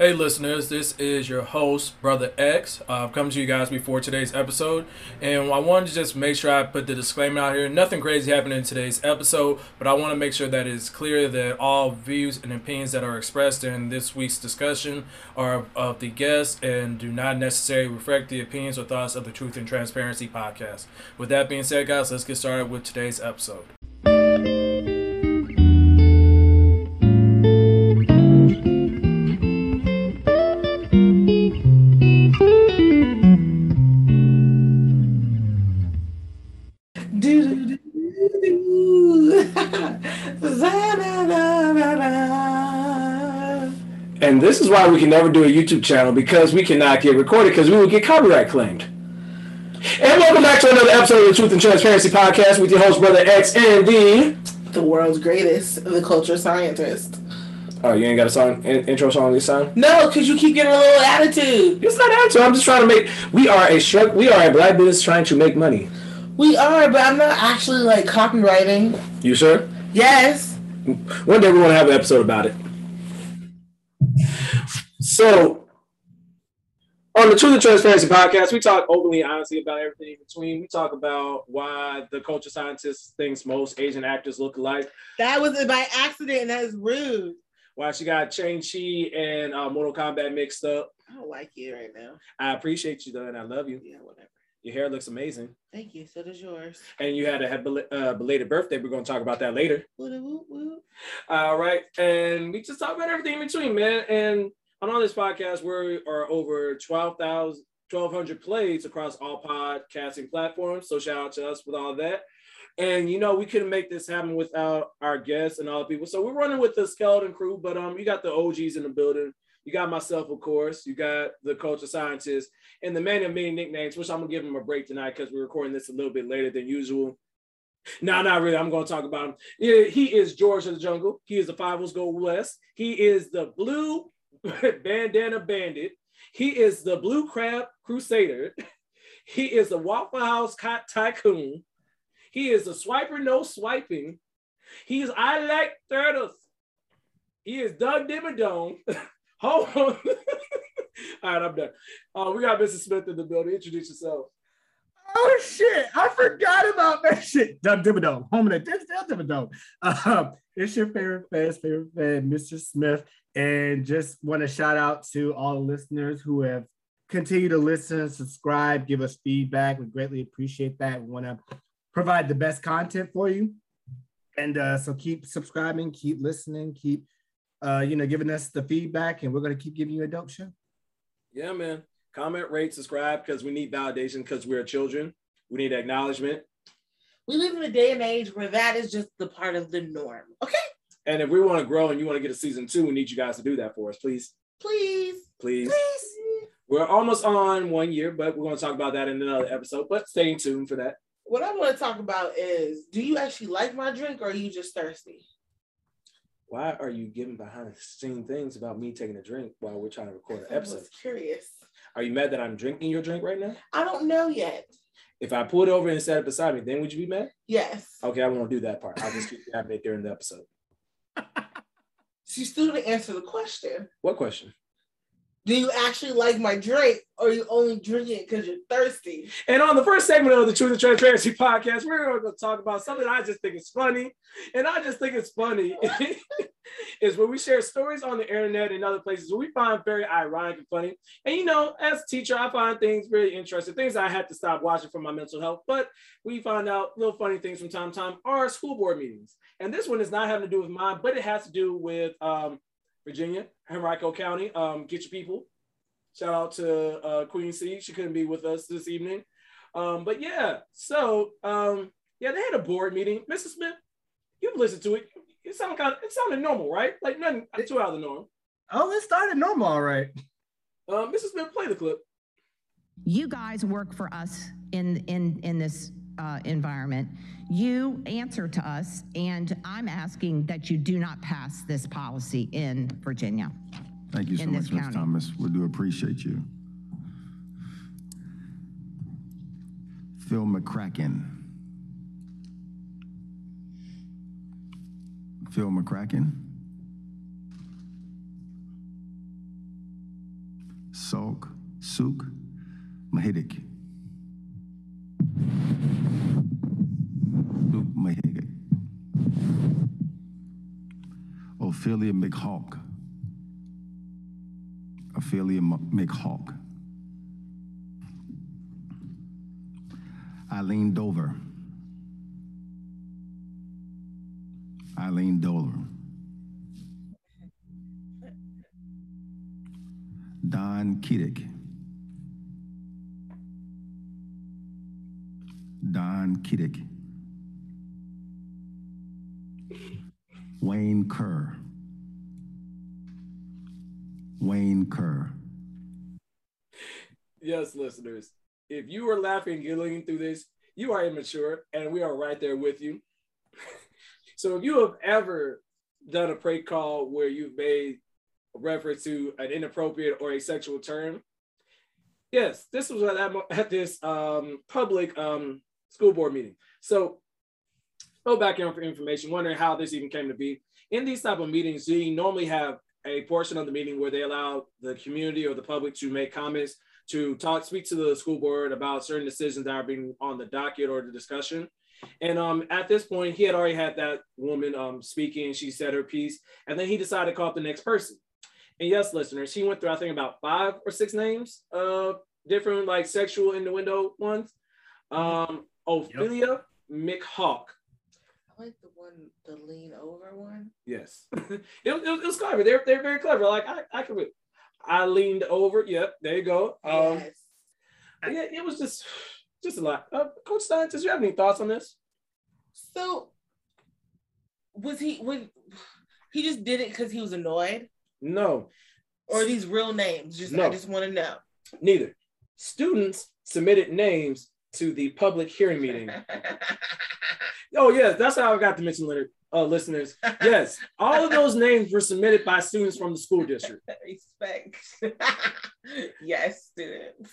Hey, listeners, this is your host, Brother X. I've come to you guys before today's episode, and I wanted to just make sure I put the disclaimer out here. Nothing crazy happened in today's episode, but I want to make sure that it's clear that all views and opinions that are expressed in this week's discussion are of the guest and do not necessarily reflect the opinions or thoughts of the Truth and Transparency podcast. With that being said, guys, let's get started with today's episode. Why we can never do a YouTube channel because we cannot get recorded because we will get copyright claimed. And welcome back to another episode of the Truth and Transparency Podcast with your host, Brother X and the. the world's greatest, the culture scientist. Oh, you ain't got a song, in, intro song this time? No, because you keep getting a little attitude. It's not answer. I'm just trying to make. We are a shrug. We are a black business trying to make money. We are, but I'm not actually like copywriting. You sure? Yes. One day we want to have an episode about it. So, on the Truth and Transparency podcast, we talk openly and honestly about everything in between. We talk about why the culture scientist thinks most Asian actors look alike, That was by accident. and That is rude. why she got Shang-Chi and uh, Mortal Kombat mixed up. I don't like you right now. I appreciate you though, and I love you. Yeah, whatever. Your hair looks amazing, Thank you. So does yours. and you had a bel- uh, belated birthday. We're going to talk about that later. All right. And we just talk about everything in between, man. And on this podcast, we are over 12,000, 1,200 plays across all podcasting platforms. So shout out to us with all that. And you know, we couldn't make this happen without our guests and all the people. So we're running with the skeleton crew, but um, you got the OGs in the building. You got myself, of course. You got the culture scientist and the man of many nicknames, which I'm gonna give him a break tonight because we're recording this a little bit later than usual. No, not really. I'm going to talk about him. He is George of the Jungle. He is the Five O's Go West. He is the Blue Bandana Bandit. He is the Blue Crab Crusader. He is the Waffle House Tycoon. He is the Swiper No Swiping. He is I Like Turtles. He is Doug Dimmadome. Hold on. All right, I'm done. Uh, we got Mr. Smith in the building. Introduce yourself. Oh shit! I forgot about that shit. Doug Dimmadome, home of the Denzel Dimmadome. Um, it's your favorite fast favorite fan, Mr. Smith, and just want to shout out to all the listeners who have continued to listen, subscribe, give us feedback. We greatly appreciate that. We want to provide the best content for you, and uh, so keep subscribing, keep listening, keep uh, you know giving us the feedback, and we're gonna keep giving you a dope show. Yeah, man. Comment, rate, subscribe because we need validation because we're children. We need acknowledgement. We live in a day and age where that is just the part of the norm. Okay, And if we want to grow and you want to get a season two, we need you guys to do that for us, please. please, Please. please. We're almost on one year, but we're going to talk about that in another episode. But stay tuned for that. What I want to talk about is: Do you actually like my drink, or are you just thirsty? Why are you giving behind the scene things about me taking a drink while we're trying to record an I episode? was curious. Are you mad that I'm drinking your drink right now? I don't know yet. If I pulled over and sat it beside me, then would you be mad? Yes. Okay, I won't do that part. I'll just keep it during the episode. she still didn't answer the question. What question? Do you actually like my drink, or are you only drinking it because you're thirsty? And on the first segment of the Truth and Transparency podcast, we're going to talk about something I just think is funny. And I just think it's funny is when we share stories on the internet and other places we find very ironic and funny. And you know, as a teacher, I find things really interesting, things I had to stop watching for my mental health. But we find out little funny things from time to time are school board meetings. And this one is not having to do with mine, but it has to do with um, Virginia, Henrico County. Um, get your people. Shout out to uh, Queen C. She couldn't be with us this evening. Um, but yeah, so um, yeah, they had a board meeting. Mr. Smith, you've listened to it. It sounded kind of, it sounded normal, right? Like nothing too out of the norm. Oh, it started normal, all right. Uh, Mrs. Smith, play the clip. you guys work for us in in in this uh, environment. You answer to us, and I'm asking that you do not pass this policy in Virginia. Thank you so much, Ms. Thomas. We do appreciate you. Phil McCracken. Phil McCracken. Salk, Suk, Mahidik. Suk Mahidik. Ophelia McHawk. Ophelia McHawk. Eileen Dover. Eileen Dover. Don Kiddick. Don Kiddick. Wayne Kerr. Wayne Kerr. Yes, listeners, if you are laughing giggling through this, you are immature, and we are right there with you. so if you have ever done a prank call where you've made a reference to an inappropriate or a sexual term, yes, this was at, at this um, public um, school board meeting. So go back in for information, wondering how this even came to be. In these type of meetings, you normally have a portion of the meeting where they allow the community or the public to make comments to talk, speak to the school board about certain decisions that are being on the docket or the discussion. And um, at this point, he had already had that woman um, speaking. She said her piece, and then he decided to call up the next person. And yes, listeners, he went through I think about five or six names of different like sexual innuendo ones. Um, Ophelia McHawk. I like the one, the lean over one. Yes, it, it, it was clever. They're they're very clever. Like I I could. I leaned over. Yep, there you go. Um, yes. yeah, it was just just a lot. Uh, Coach Stein, does you have any thoughts on this? So was he when he just did it because he was annoyed? No, Or are these real names? Just I just want to know. neither. Students submitted names to the public hearing meeting. Oh yes, that's how I got to mention Leonard, uh, listeners. Yes, all of those names were submitted by students from the school district. Respect. yes, students.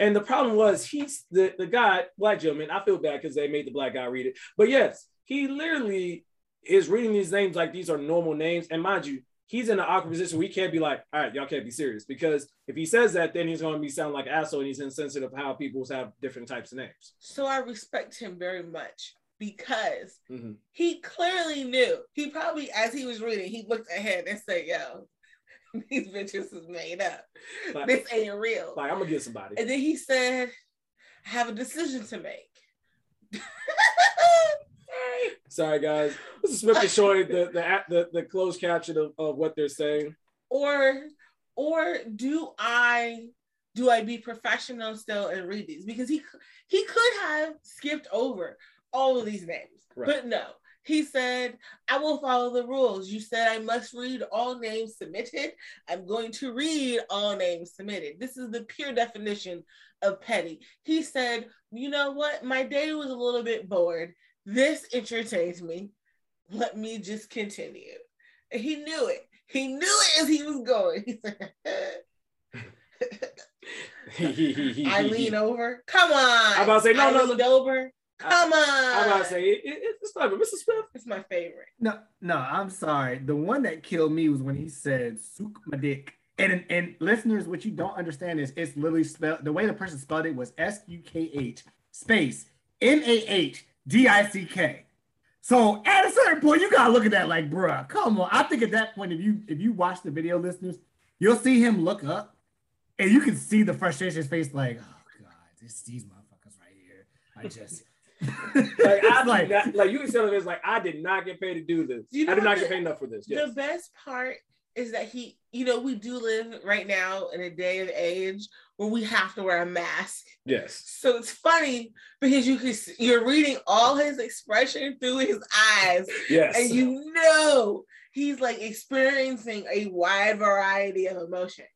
And the problem was he's the, the guy, black gentleman. I feel bad because they made the black guy read it. But yes, he literally is reading these names like these are normal names. And mind you, he's in an awkward position. We can't be like, all right, y'all can't be serious. Because if he says that, then he's going to be sound like an asshole and he's insensitive how people have different types of names. So I respect him very much because Mhm. he clearly knew. He probably, as he was reading, he looked ahead and said, "Yo, these bitches is made up. Like, This ain't real." like, I'm going to get somebody. And then he said, I have a decision to make. Sorry, guys. This is Smith is showing the, the, the, the closed caption of, of what they're saying. or or do I do I be professional still and read these? Because he he could have skipped over all of these names, Right. but no. He said, I will follow the rules. You said I must read all names submitted. I'm going to read all names submitted. This is the pure definition of petty. He said, You know what? My day was a little bit bored. This entertains me. Let me just continue. And he knew it. He knew it as he was going. He said, I lean over. Come on. I'm about to say, no, I no, leaned over. Come on. I'm about to say, it, it, it's clever. Mr. Smith, it's my favorite. No, no, I'm sorry. The one that killed me was when he said "sook my dick." And and listeners, what you don't understand is it's literally spelled the way the person spelled it was S U K H space M A H D I C K. So at a certain point, you gotta look at that like, bruh, come on. I think at that point, if you if you watch the video, listeners, you'll see him look up, and you can see the frustration his face, like, oh god, this these motherfuckers right here. I just like I like, did not, like you can tell him it's like I did not get paid to do this. You know I did not what get paid enough for this. Yes. The best part is that he, you know, we do live right now in a day and age where we have to wear a mask. yes. So it's funny because you can see, you're reading all his expression through his eyes, Yes. and you know he's like experiencing a wide variety of emotion.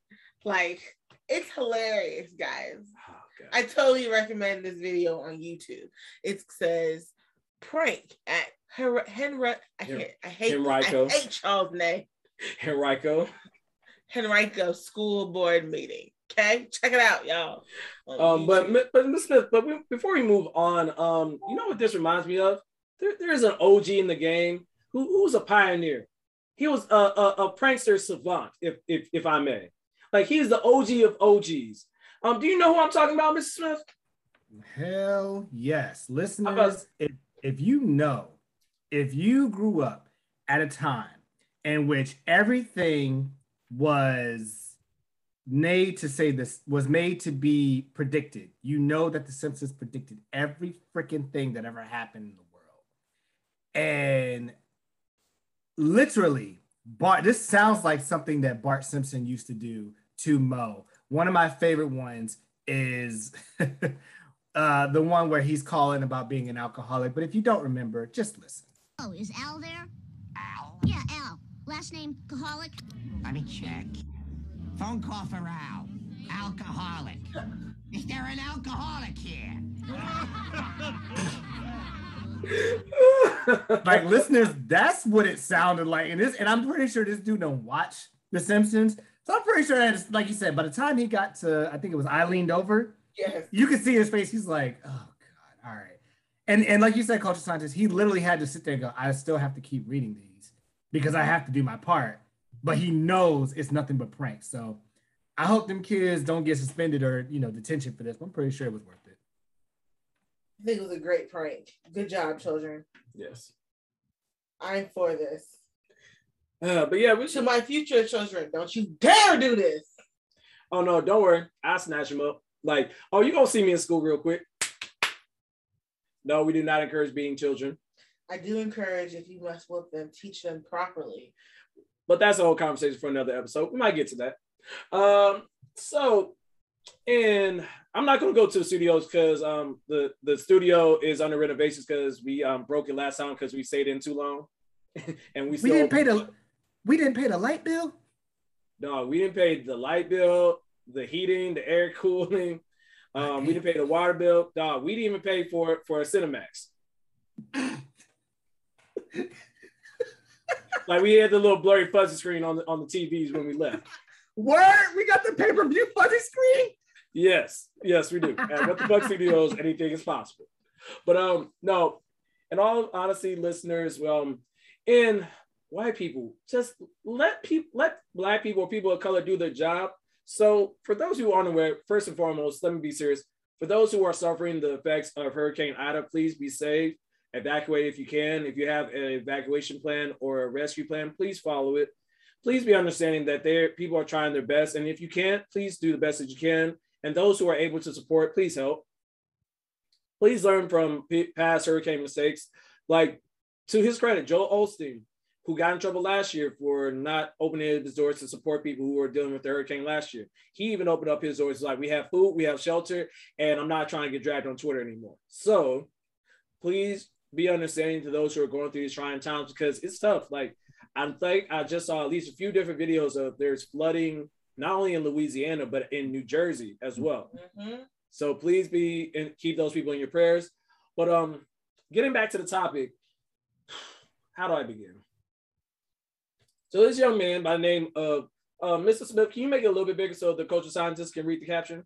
Like it's hilarious, guys. Oh, God. I totally recommend this video on YouTube. It says prank at Her- Henry. I Hen- hate, I hate, Henrico. I hate Charles' name. Henrico. Henrico School Board Meeting. Okay, check it out, y'all. Um, but but Ms. Smith, but we, before we move on, um, you know what this reminds me of? There, there is an OG in the game who, who was a pioneer. He was a, a, a prankster savant, if, if if I may. Like he's the OG of OGs. Um, do you know who I'm talking about, Mr. Smith? Hell yes. about- Listeners, if, if you know, if you grew up at a time in which everything was made to say this was made to be predicted, you know that the Simpsons predicted every freaking thing that ever happened in the world. And literally, Bart, this sounds like something that Bart Simpson used to do to Moe. One of my favorite ones is uh, the one where he's calling about being an alcoholic. But if you don't remember, just listen. Oh, is Al there? Al? Yeah, Al. Last name Kaholic? Let me check. Phone call for Al. Alcoholic. Is there an alcoholic here? Like listeners, that's what it sounded like. And this, and I'm pretty sure this dude don't watch The Simpsons. So I'm pretty sure that, like you said, by the time he got to, I think it was I leaned over, Yes. you could see his face. He's like, oh God, all right. And and like you said, culture scientist, he literally had to sit there and go, I still have to keep reading these because I have to do my part. But he knows it's nothing but pranks. So I hope them kids don't get suspended or you know detention for this. But I'm pretty sure it was worth it. I think it was a great prank. Good job, children. yes. I'm for this. Uh, but yeah, we To should. my future children, don't you dare do this. Oh no, don't worry. I'll snatch him up. Like, oh, you gonna see me in school real quick? No, we do not encourage being children. I do encourage if you must whoop them, teach them properly. But that's a whole conversation for another episode. We might get to that. Um, so, and I'm not gonna go to the studios because um the the studio is under renovations because we um broke it last time because we stayed in too long, and we We didn't pay the we didn't pay the light bill. no we didn't pay the light bill, the heating, the air cooling. Um, we didn't pay the water bill. Dog, we didn't even pay for for a Cinemax. like we had the little blurry fuzzy screen on the on the TVs when we left. Word, we got the pay per view fuzzy screen. Yes, yes, we do. At What the Fuck Studios, anything is possible. But um, no, in all honesty, listeners, um, in white people, just let people let black people or people of color do their job. So for those who aren't aware, first and foremost, let me be serious. For those who are suffering the effects of Hurricane Ida, please be safe. Evacuate if you can. If you have an evacuation plan or a rescue plan, please follow it. Please be understanding that there people are trying their best, and if you can't, please do the best that you can. And those who are able to support, please help. Please learn from past hurricane mistakes. Like to his credit, Joel Osteen, who got in trouble last year for not opening his doors to support people who were dealing with the hurricane last year. He even opened up his doors like we have food, we have shelter, and I'm not trying to get dragged on Twitter anymore. So please be understanding to those who are going through these trying times because it's tough. Like I'm like I just saw at least a few different videos of there's flooding not only in Louisiana but in New Jersey as well. Mhm. So please be and keep those people in your prayers. But um, getting back to the topic, how do I begin? So this young man by the name of uh, Mr. Smith, can you make it a little bit bigger so the culture scientist can read the caption?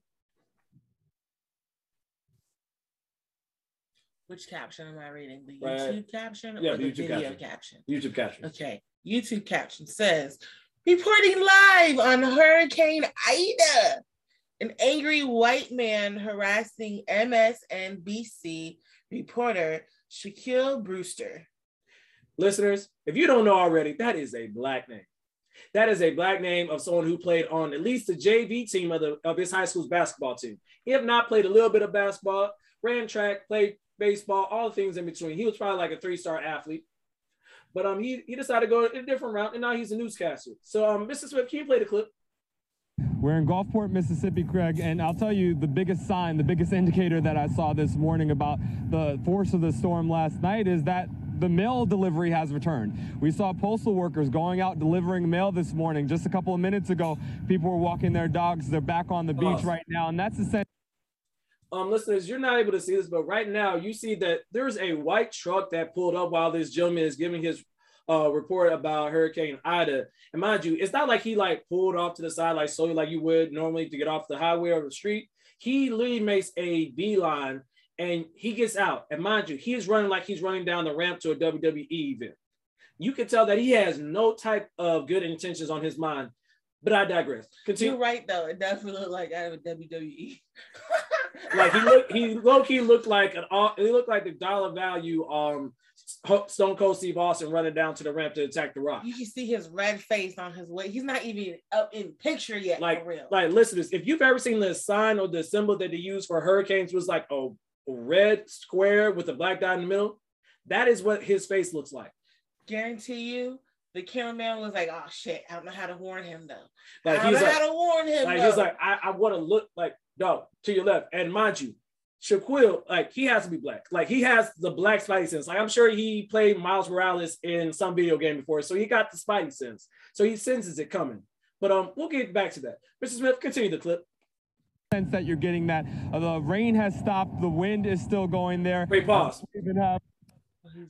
Which caption am I reading? The Right. YouTube caption Yeah, or the the, YouTube video caption. caption? YouTube caption. Okay. YouTube caption says, reporting live on Hurricane Ida. An angry white man harassing MSNBC reporter Shaquille Brewster. Listeners, if you don't know already, that is a black name. That is a black name of someone who played on at least the JV team of, the, of his high school's basketball team. He have not played a little bit of basketball, ran track, played baseball, all the things in between. He was probably like a three-star athlete. But um, he, he decided to go a different route, and now he's a newscaster. So, um, Mr. Swift, can you play the clip? We're in Gulfport, Mississippi, Craig, and I'll tell you the biggest sign, the biggest indicator that I saw this morning about the force of the storm last night is that the mail delivery has returned. We saw postal workers going out delivering mail this morning. Just a couple of minutes ago, people were walking their dogs. They're back on the beach right now, and that's essentially. Um, listeners, you're not able to see this, but right now you see that there's a white truck that pulled up while this gentleman is giving his uh, report about Hurricane Ida. And mind you, it's not like he like pulled off to the side like slowly like you would normally to get off the highway or the street. He literally makes a beeline and he gets out. And mind you, he is running like he's running down the ramp to a WWE event. You can tell that he has no type of good intentions on his mind. But I digress. Continue. You're right though. It definitely looked like out of a. WWE. Like he looked, he low key looked like an all. He looked like the dollar value. Um, Stone Cold Steve Austin running down to the ramp to attack the Rock. you can see his red face on his way. He's not even up in picture yet. Like, for real. like listeners, if you've ever seen the sign or the symbol that they use for hurricanes was like a red square with a black dot in the middle, that is what his face looks like. guarantee you, the cameraman was like, "Oh shit, I don't know how to warn him though. Like I don't he's know like, how to warn him." like he's like, I, I want to look like dog to your left, and mind you, Shaquille, like he has to be black. Like he has the black Spidey sense. Like I'm sure he played Miles Morales in some video game before, so he got the Spidey sense. So he senses it coming. But um, we'll get back to that. Mr. Smith, continue the clip. sense that you're getting that uh, the rain has stopped, the wind is still going there. Wait, pause. We even have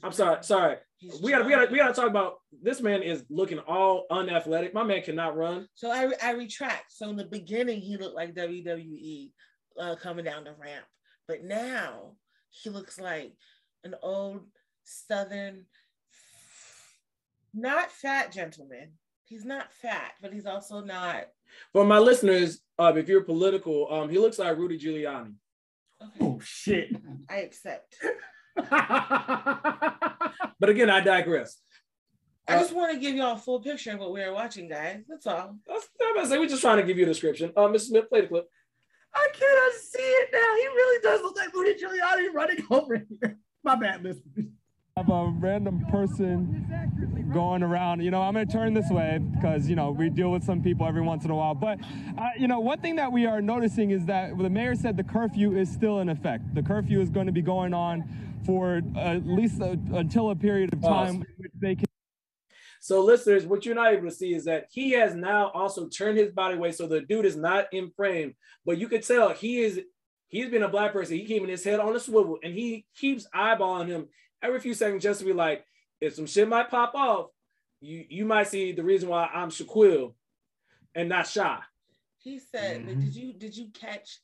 I'm sorry, sorry. He's We gotta, we gotta, we gotta talk about this man is looking all unathletic. My man cannot run. So I, I retract. So in the beginning, he looked like WWE uh, coming down the ramp, but now he looks like an old Southern, not fat gentleman. He's not fat, but he's also not. For my listeners, uh, if you're political, um, he looks like Rudy Giuliani. Okay, Oh shit. I accept. But again, I digress. I Uh, just want to give y'all a full picture of what we were watching, guys. That's all. That's, I'm gonna say we're just trying to give you a description. Uh, Mr. Smith, play the clip. I cannot see it now. He really does look like Rudy Giuliani running over here. My bad, listen. have a random person going around. You know, I'm going to turn this way because, you know, we deal with some people every once in a while. But, uh, you know, one thing that we are noticing is that the mayor said the curfew is still in effect. The curfew is going to be going on for at least uh until a period of Pause. time in which they can. So, listeners, what you're not able to see is that he has now also turned his body weight so the dude is not in frame. But you could tell he is he's been a black person. He keeping his head on a swivel and he keeps eyeballing him every few seconds just to be like, if some shit might pop off, you you might see the reason why I'm Shaquille and not Shy. He said, Mhm. "Did you did you catch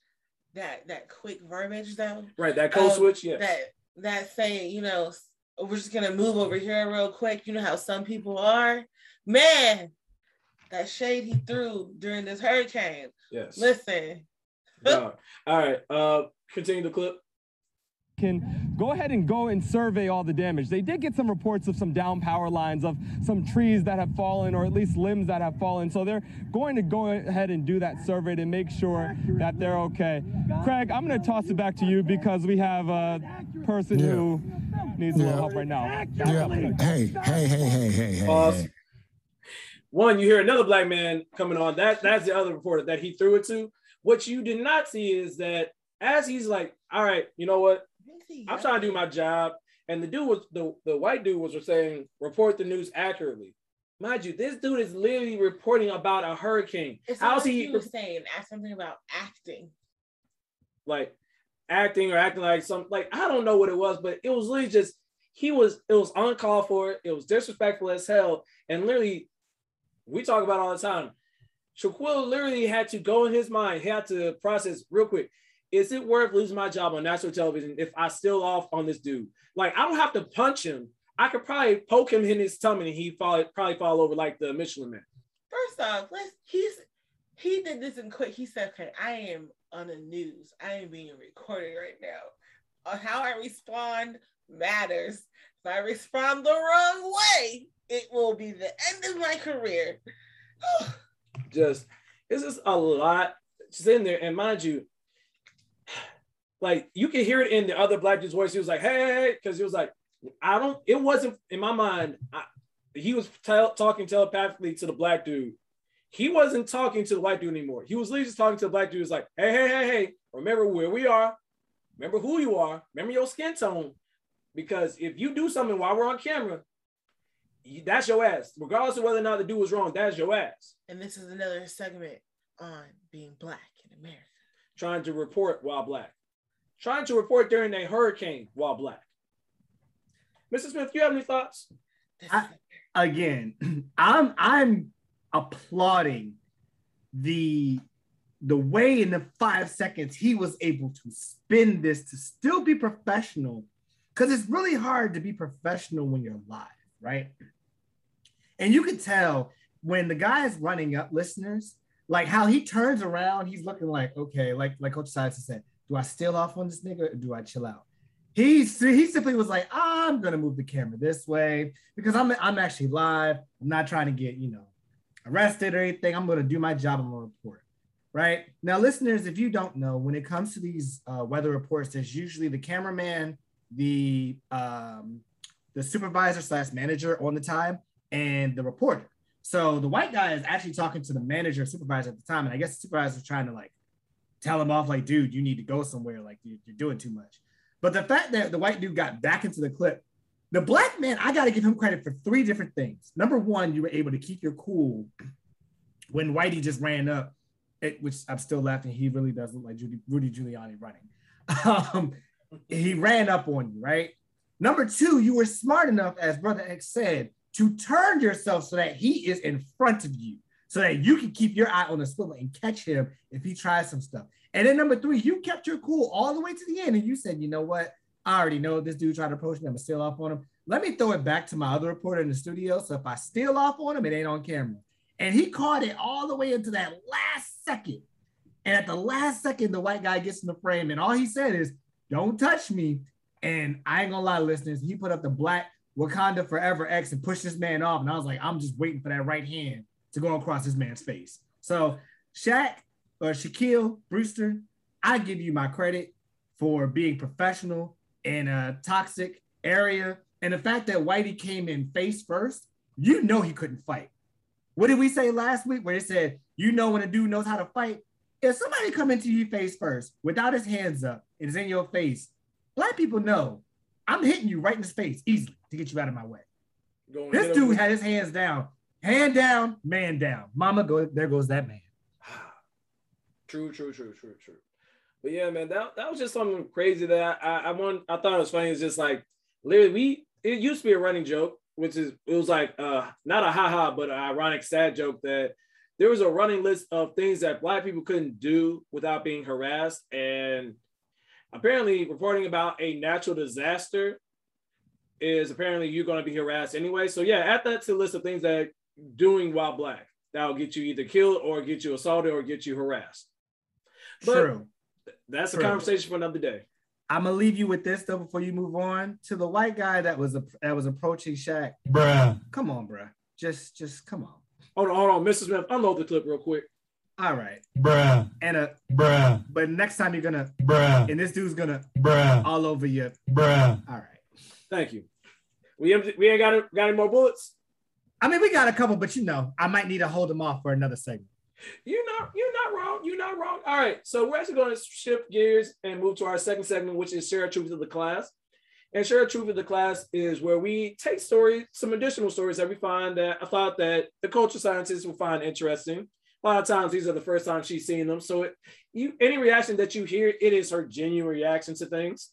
that that quick verbiage though? Right, that code Um, switch, yeah. That that saying, you know, we're just gonna move over here real quick. You know how some people are, man. That shade he threw during this hurricane. yes. Listen, Dog. All right. Uh continue the clip. Can go ahead and go and survey all the damage. They did get some reports of some down power lines, of some trees that have fallen, or at least limbs that have fallen. So they're going to go ahead and do that survey to make sure that they're okay. Craig, I'm going to toss it back to you because we have a person Yeah. who needs a little help right now. Yeah. Hey, hey, hey, hey, hey, hey. Pause. hey. One, you hear another black man coming on. That that's the other reporter that he threw it to. What you did not see is that as he's like, all right, you know what? I'm trying to do my job. And the dude was the, the white dude was saying, report the news accurately. Mind you, this dude is literally reporting about a hurricane. it's How's he he was saying ask something about acting. like acting or acting like some like I don't know what it was, but it was literally just he was it was uncalled for. It was disrespectful as hell. And literally, we talk about all the time. Shaquille literally had to go in his mind, he had to process real quick. Is it worth losing my job on national television if I still off on this dude? Like I don't have to punch him. I could probably poke him in his tummy and he fall, probably fall over like the Michelin man. First off, let's he's he did this in quick. He said, Okay, I am on the news. I am being recorded right now. Uh, how I respond matters. If I respond the wrong way, it will be the end of my career. just it's just a lot just in there. And mind you, like you can hear it in the other black dude's voice. He was like, "Hey," because he was like, "I don't." It wasn't in my mind. I, he was tel- talking telepathically to the black dude. He wasn't talking to the white dude anymore. He was literally just talking to the black dude. He was like, "Hey, hey, hey, hey! Remember where we are. Remember who you are. Remember your skin tone. Because if you do something while we're on camera, that's your ass. Regardless of whether or not the dude was wrong, that's your ass." And this is another segment on being black in America. trying to report while black, trying to report during a hurricane while black. Mr. Smith, you have any thoughts? I- again, I'm I'm applauding the the way in the five seconds he was able to spin this to still be professional. Because it's really hard to be professional when you're live, right? And you can tell when the guy is running up listeners, like how he turns around, he's looking like, okay, like like Coach Sides said, do I steal off on this nigga or do I chill out? He he simply was like, I'm gonna move the camera this way because I'm I'm actually live. I'm not trying to get you know arrested or anything. I'm gonna do my job. I'm gonna report. Right now, listeners, if you don't know, when it comes to these uh, weather reports, there's usually the cameraman, the um, the supervisor slash manager on the time, and the reporter. So the white guy is actually talking to the manager, supervisor at the time, and I guess the supervisor is trying to like tell him off, like, dude, you need to go somewhere, like you're, you're doing too much. But the fact that the white dude got back into the clip, the black man, I got to give him credit for three different things. Number one, you were able to keep your cool when Whitey just ran up, it, which I'm still laughing. He really does look like Judy, Rudy Giuliani running. Um, he ran up on you, right? Number two, you were smart enough, as Brother X said, to turn yourself so that he is in front of you, so that you can keep your eye on the swivel and catch him if he tries some stuff. And then number three, you kept your cool all the way to the end, and you said, you know what? I already know this dude tried to approach me. I'm gonna steal off on him. Let me throw it back to my other reporter in the studio. So if I steal off on him, it ain't on camera. And he caught it all the way into that last second. And at the last second, the white guy gets in the frame, and all he said is, "Don't touch me." And I ain't gonna lie, listeners, he put up the black Wakanda Forever X and pushed this man off. And I was like, I'm just waiting for that right hand to go across this man's face. So Shaq or Shaquille Brewster, I give you my credit for being professional in a toxic area. And the fact that Whitey came in face first, you know he couldn't fight. What did we say last week where it said, you know when a dude knows how to fight? If somebody come into you face first without his hands up and is in your face, black people know I'm hitting you right in the face easily to get you out of my way. Going This dude had his hands down, hand down, man down. Mama, go there goes that man. True, true, true, true, true. But yeah, man, that, that was just something crazy that I, I I want I thought it was funny. It's just like literally we it used to be a running joke, which is it was like uh not a haha, but an ironic sad joke that there was a running list of things that black people couldn't do without being harassed. And apparently reporting about a natural disaster is apparently you're going to be harassed anyway. So yeah, add that to the list of things that doing while black that'll get you either killed or get you assaulted or get you harassed. But True. that's a conversation for another day. I'm gonna leave you with this though before you move on to the white guy that was that was approaching Shaq. Bruh. Come on, bruh. Just just come on. Hold on, hold on, Mr. Smith, unload the clip real quick. All right. Bruh. And a Bruh. but next time you're gonna Bruh. and this dude's gonna Bruh. all over you. Bruh. All right. Thank you. We empty- we ain't got got any more bullets. I mean, we got a couple, but you know, I might need to hold them off for another segment. You're not you're not wrong. You're not wrong. All right, so we're actually going to shift gears and move to our second segment, which is share a truth of the class. And share a truth of the class is where we take stories, some additional stories that we find that I thought that the culture scientists will find interesting. A lot of times these are the first time she's seen them. So it, you any reaction that you hear, it is her genuine reaction to things.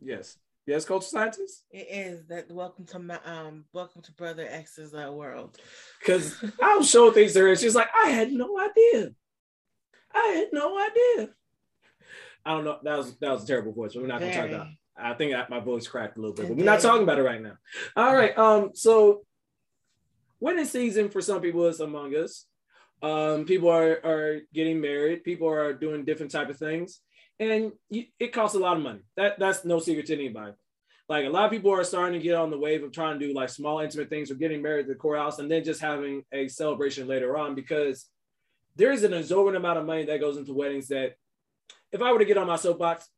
Yes. Yes, culture scientist? It is that welcome to my um welcome to Brother X's uh, world. Because I'll show things to her and she's like, I had no idea. I had no idea. I don't know. That was that was a terrible voice, but we're not gonna talk Very. about I think I, my voice cracked a little bit, but we're not talking about it right now. All right. Um, so wedding season for some people is among us. Um, people are are getting married, people are doing different type of things, and you, it costs a lot of money. That that's no secret to anybody. Like a lot of people are starting to get on the wave of trying to do like small intimate things or getting married at the courthouse and then just having a celebration later on because there is an exorbitant amount of money that goes into weddings that if I were to get on my soapbox,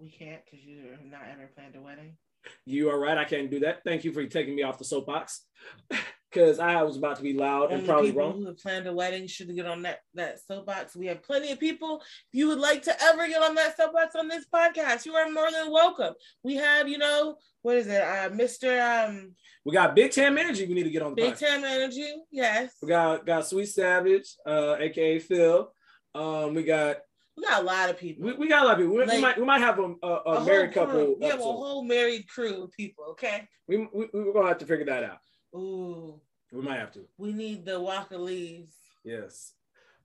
We can't because you have not ever planned a wedding. you are right. I can't do that. Thank you for taking me off the soapbox because I was about to be loud and Only probably people wrong. who have planned a wedding should get on that that soapbox. We have plenty of people. If you would like to ever get on that soapbox on this podcast, you are more than welcome. We have, you know, what is it, uh, Mr. Um, We got Big Tam Energy. We need to get on the Big podcast. Time Energy. Yes, We got got Sweet Savage, uh, aka Phil. Um, we got we got a lot of people. we, we got a lot of people. We, we might we might have a, a, a, A married couple. We have a whole married crew of people. Okay. we, we we're gonna have to figure that out. Ooh, We might have to. we need the Walker Lees. Yes.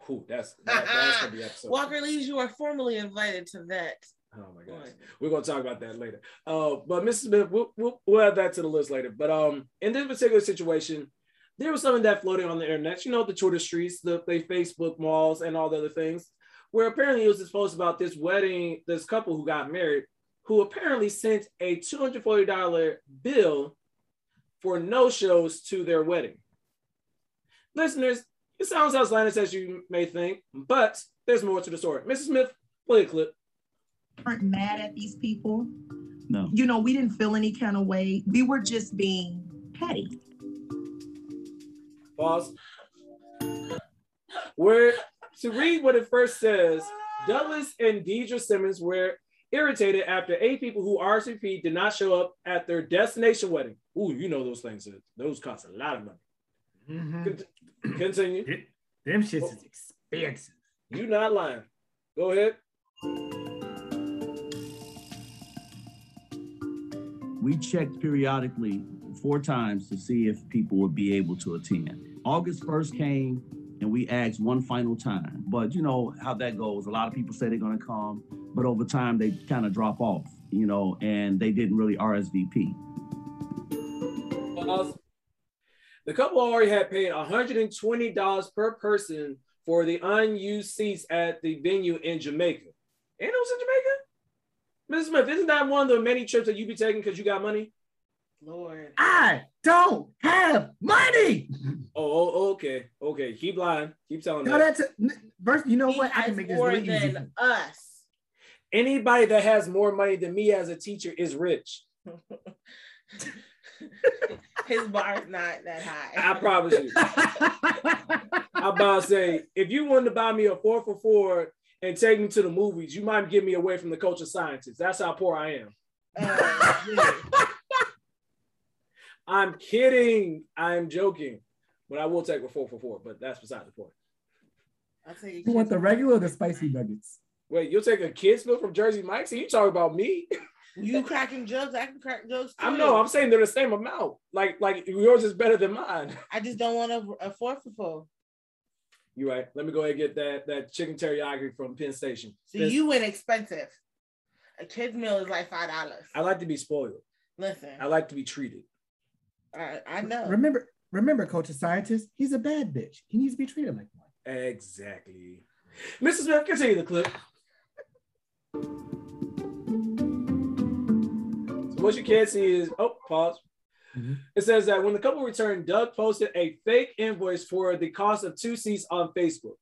Whew, that's that, that's gonna be episode. Walker Lees, you are formally invited to that. Oh my gosh. We're gonna talk about that later. Uh, but Mrs. Smith, we'll, we'll, we'll add that to the list later. But um, in this particular situation, there was something that floating on the internet, you know, the Twitter streets, the, the Facebook malls, and all the other things, where apparently it was exposed about this wedding, this couple who got married, who apparently sent a $240 bill for no shows to their wedding. Listeners, it sounds as outlandish as you may think, but there's more to the story. Mrs. Smith, play a clip. Weren't mad at these people. No. You know, we didn't feel any kind of way. We were just being petty. Pause. Where to read what it first says, Douglas and Deidre Simmons were irritated after eight people who RSVP did not show up at their destination wedding. Ooh, you know those things. Those cost a lot of money. Mm-hmm. Continue. Them shits is expensive. You not lying. Go ahead. We checked periodically four times to see if people would be able to attend. August 1st came and we asked one final time. But you know how that goes. A lot of people say they're going to come, but over time they kind of drop off, you know, and they didn't really RSVP. Pause. The couple already had paid $120 per person for the unused seats at the venue in Jamaica. And it was in Jamaica? Mrs. Smith, isn't that one of the many trips that you be taking because you got money? Lord. I don't have money. Oh, oh, okay. Okay. Keep lying. Keep telling No, that. that's a, first. You know He what? I can make this more really easy. than us. Anybody that has more money than me as a teacher is rich. His bar is not that high. I promise you. I'm about to say, if you wanted to buy me a four for four and take me to the movies, you might get me away from the culture scientists. That's how poor I am. Uh, yeah. I'm kidding. I'm joking. But I will take a four for four, but that's beside the point. I'll tell you. You want the regular or the spicy nuggets? Wait, you'll take a kid's meal from Jersey Mike's and you talk about me? You cracking jokes, I can crack jokes too. I know, I'm saying they're the same amount. Like, like yours is better than mine. I just don't want a, a four for four. You're right. Let me go ahead and get that that chicken teriyaki from Penn Station. So Penn- you went expensive. A kid's meal is like five dollars. I like to be spoiled. Listen, I like to be treated. I, I know. Remember, remember, culture scientist. He's a bad bitch. He needs to be treated like one. Exactly. Mrs. Smith, continue the clip. So what you can't see is oh pause. Mhm. It says that when the couple returned, Doug posted a fake invoice for the cost of two seats on Facebook.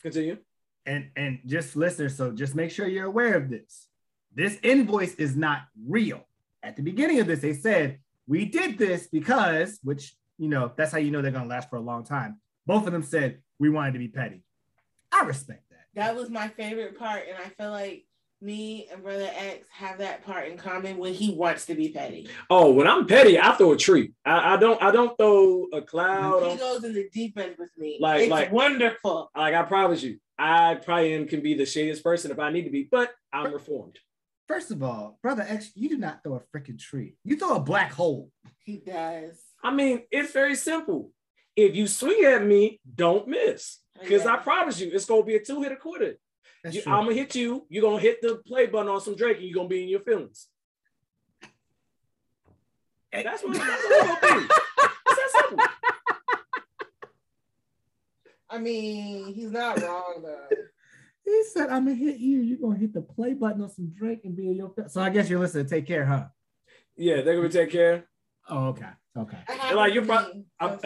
Continue. And and just listeners, so just make sure you're aware of this. This invoice is not real. At the beginning of this, they said we did this because, which you know, that's how you know they're gonna last for a long time. Both of them said we wanted to be petty. I respect that. That was my favorite part, and I feel like me and Brother X have that part in common when he wants to be petty. Oh, when I'm petty, I throw a tree. I, I don't I don't throw a cloud. he on- goes in the deep end with me. Like- it's like- wonderful. like I promise you, I probably am, can be the shadiest person if I need to be, but I'm reformed. First of all, brother X, you do not throw a freaking tree. You throw a black hole. He does. I mean, it's very simple. If you swing at me, don't miss. Because I promise you, it's gonna be a two-hitter quarter. You. I'm gonna hit you, you're gonna hit the play button on some Drake, and you're gonna be in your feelings. That's what, that's what it's gonna be. It's that simple. I mean, he's not wrong though. He said, I'm gonna hit you. You're gonna hit the play button on some Drake and be in your fe-" So I guess you're listening. Take care, huh? Yeah, they're gonna take care. Oh, okay. Okay. And like, you're to prob- me I'm-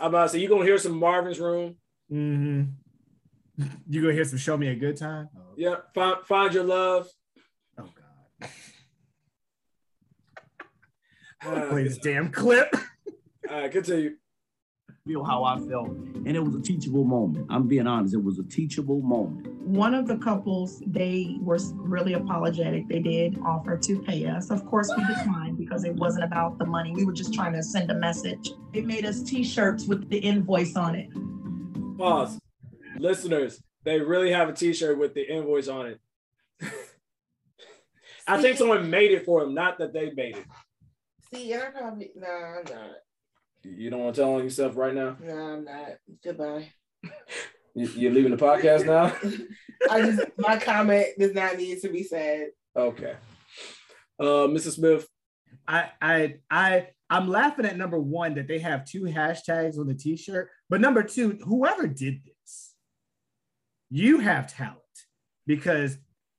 I'm about to say, you're gonna hear some Marvin's room. Mm-hmm. You gonna hear some show me a good time? Oh, Yeah, find, find your love. oh God. Play this damn clip. All right, continue. Feel how I felt, and it was a teachable moment. I'm being honest, it was a teachable moment. One of the couples, they were really apologetic. They did offer to pay us. Of course, we declined because it wasn't about the money. We were just trying to send a message. They made us t-shirts with the invoice on it. Pause. Listeners, they really have a t-shirt with the invoice on it. I think someone made it for them, not that they made it. See, and I probably no, I'm not. You don't want to tell on yourself right now? No, I'm not. Goodbye. You- You're leaving the podcast now? I just my comment does not need to be said. Okay. Uh, Mrs. Smith, I I I I'm laughing at number one that they have two hashtags on the t-shirt, but number two, whoever did this, you have talent because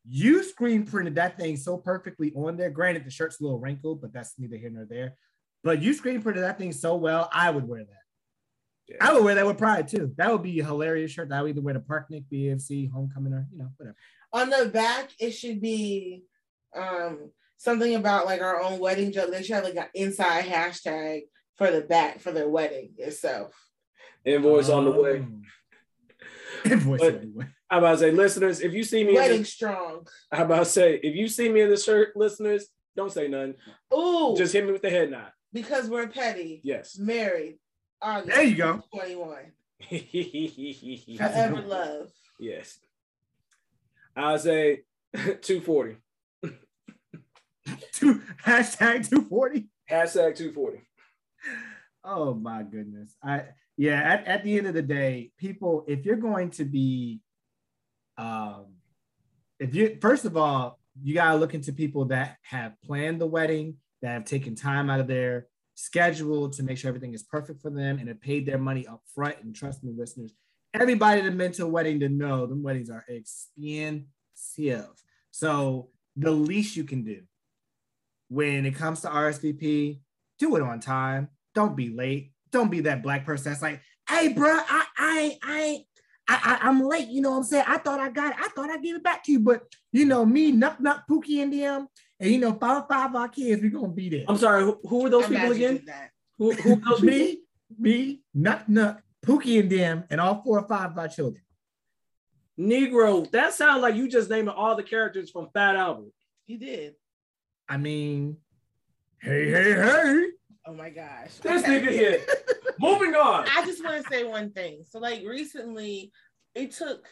you screen printed that thing so perfectly on there. Granted, the shirt's a little wrinkled, but that's neither here nor there. But you screen printed that thing so well, I would wear that. I would wear that with pride too. That would be a hilarious shirt. I would either wear the Parknick, BFC, Homecoming, or you know, whatever. On the back, it should be um something about like our own wedding joke. They should have like an inside hashtag for the back for their wedding itself. Invoice on the way. Invoice But- on the way. I'm about to say, listeners, if you see me, in Wedding this, strong. I'm about to say, if you see me in the shirt, listeners, don't say nothing. Ooh, Just hit me with the head nod. Because we're petty. Yes. Married. August There you go. 21. yes. Forever love. Yes. I'll say 240. Two hashtag 240. Hashtag 240. Oh my goodness. I yeah, at, at the end of the day, people, if you're going to be um if you first of all, you gotta look into people that have planned the wedding, that have taken time out of their schedule to make sure everything is perfect for them and have paid their money up front. And trust me, listeners, everybody that been to a wedding to know them weddings are expensive. So the least you can do when it comes to RSVP, do it on time. Don't be late. Don't be that black person that's like, hey, bro, I, I, I, I, I, I'm late. You know what I'm saying? I thought I got it. I thought I'd give it back to you. But, you know, me, Nuck Nuck, Pookie, and them, and, you know, five, five of our kids, we're going to be there. I'm sorry, who, who are those I'm people again? Who, who are those me, me, Nuck Nuck, Pookie, and them, and all four or five of our children. Negro, that sounds like you just naming all the characters from Fat Albert. He did. I mean, hey, hey, hey. Oh my gosh. This Okay. nigga here. Moving on. I just want to say one thing. So, like, recently, it took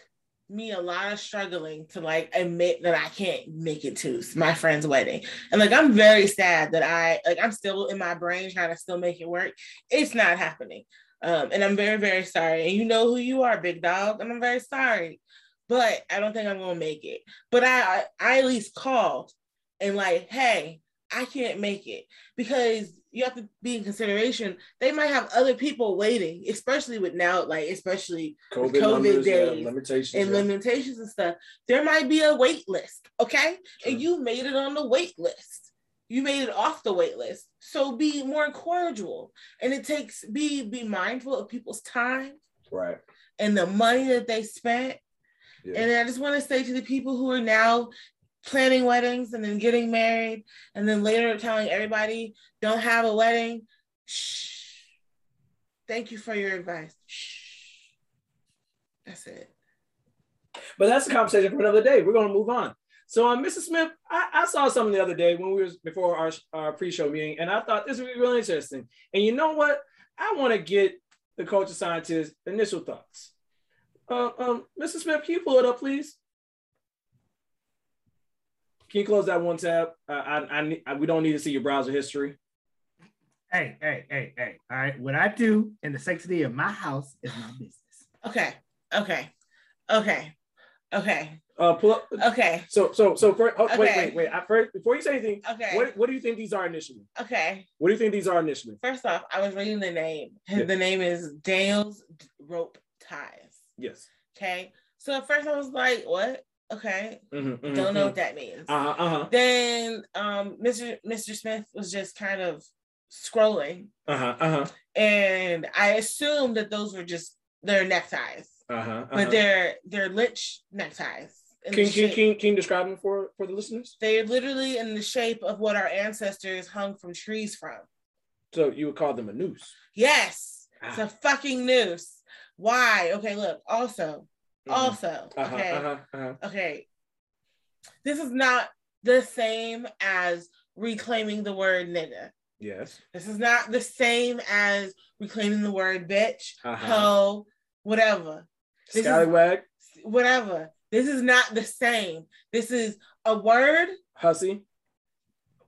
me a lot of struggling to like admit that I can't make it to my friend's wedding. And like, I'm very sad that I like I'm still in my brain trying to still make it work. It's not happening. Um, and I'm very, very sorry. And you know who you are, big dog. And I'm very sorry. But I don't think I'm gonna make it. But I I, I at least called and like, hey, I can't make it because you have to be in consideration. They might have other people waiting, especially with now, like especially COVID, COVID numbers, yeah, days limitations. and yeah. limitations and stuff. There might be a wait list, okay? And you made it on the wait list. You made it off the wait list. So be more cordial. And it takes be be mindful of people's time right. and the money that they spent. Yeah. And I just want to say to the people who are now planning weddings and then getting married and then later telling everybody don't have a wedding, shh. Thank you for your advice. Shh. That's it. But that's a conversation for another day. We're going to move on. So, um, Mrs. Smith, I, I saw something the other day when we was before our, our pre-show meeting, and I thought this would be really interesting. And you know what? I want to get the culture scientist initial thoughts. Uh, um, Mrs. Smith, can you pull it up, please? Can you close that one tab? Uh, I, I, I, we don't need to see your browser history. Hey, hey, hey, hey. All right. What I do in the sanctity of my house is my business. Okay. Okay. Okay. Okay. Uh, pull up. Okay. So, so, so, for, oh, wait, Okay. wait, wait. I, first, before you say anything, Okay. what, what do you think these are initially? Okay. What do you think these are initially? First off, I was reading the name. Yeah. The name is Dale's Rope Ties. Yes. Okay. So at first I was like, what? Okay. Mhm, mhm, Don't know what that means. Uh-huh, uh-huh. Then um Mr. Mr. Smith was just kind of scrolling Uh-huh, uh-huh. and I assumed that those were just their neckties, Uh-huh. but uh-huh. they're they're lynch neckties. Can, can, can, can you describe them for, for the listeners? They're literally in the shape of what our ancestors hung from trees from. So you would call them a noose. Yes, it's Ah. a fucking noose. Why? Okay, look. Also, Mhm. also, Uh-huh, okay, uh-huh, uh-huh. okay. This is not the same as reclaiming the word nigga. Yes. This is not the same as reclaiming the word bitch, Uh-huh. hoe, whatever. This is- Scallywag, whatever. This is not the same. This is a word, hussy.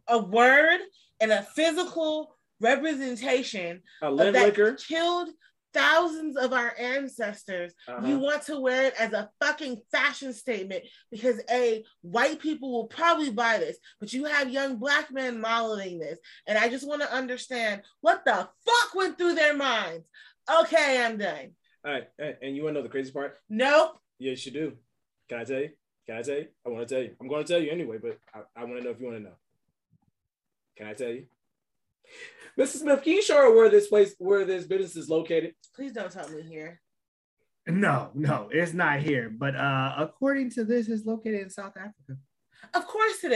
a word, and a physical representation A of that liquor. killed thousands of our ancestors, Uh-huh. you want to wear it as a fucking fashion statement because a white people will probably buy this, but you have young black men modeling this, and I just want to understand what the fuck went through their minds. Okay, I'm done. All right, and- you want to know the crazy part? Nope. Yes, you do. Can I tell you? Can I tell you? I want to tell you. I'm going to tell you anyway, but I, I want to know if you want to know. Can I tell you? Mrs. Smith, can you show her where this place, where this business is located? Please don't tell me here. No, no, it's not here. But uh, according to this, it's located in South Africa. Of course it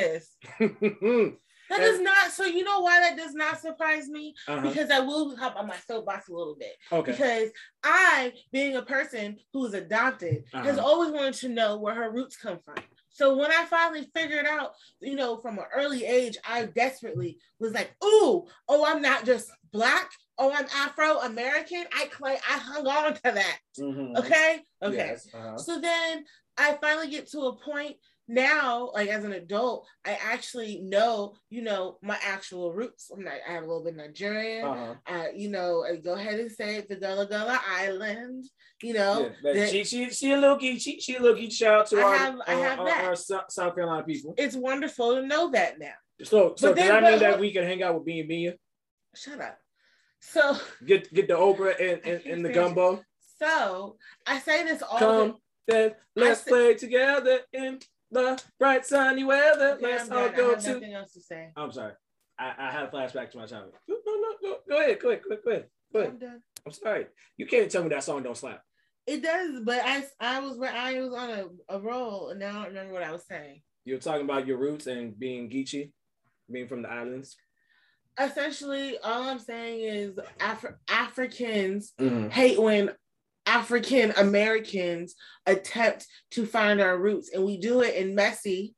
is. That does not. So you know why that does not surprise me? Uh-huh. Because I will hop on my soapbox a little bit. Okay. Because I, being a person who is adopted, has Uh-huh. always wanted to know where her roots come from. So when I finally figured out, you know, from an early age, I desperately was like, "Ooh, oh, I'm not just black. Oh, I'm Afro American." I claim I hung on to that. Mhm. Okay. Okay. Yes, uh-huh. So then I finally get to a point now, like as an adult, I actually know, you know, my actual roots. I'm not, I have a little bit Nigerian. Uh-huh. Uh, you know, I go ahead and say it, the Gullah Gullah Island. You know, Yeah, that- she, she, she a little geeky. She a little. Shout out to I our, have- I have our, that. our Sou- South Carolina people. it's wonderful to know that now. So, so But does that mean that we can hang out with B and Mia? Shut up. So, Get get the Oprah and, and, and the gumbo. so I say this all Come, then let's say- play together in the bright sunny weather. the. Okay, let's I'm all done. I go have to. nothing else to say. I'm sorry. I, I had a flashback to my childhood. No, no, no, go, go ahead, go ahead, go ahead, go ahead. Go ahead. I'm done. I'm sorry. You can't tell me that song don't slap. It does, but I I was I was on a, a roll and now I don't remember what I was saying. You're talking about your roots and being Geechee, being from the islands. essentially all I'm saying is Afri- Africans Mhm. hate when African Americans attempt to find our roots, and we do it in messy,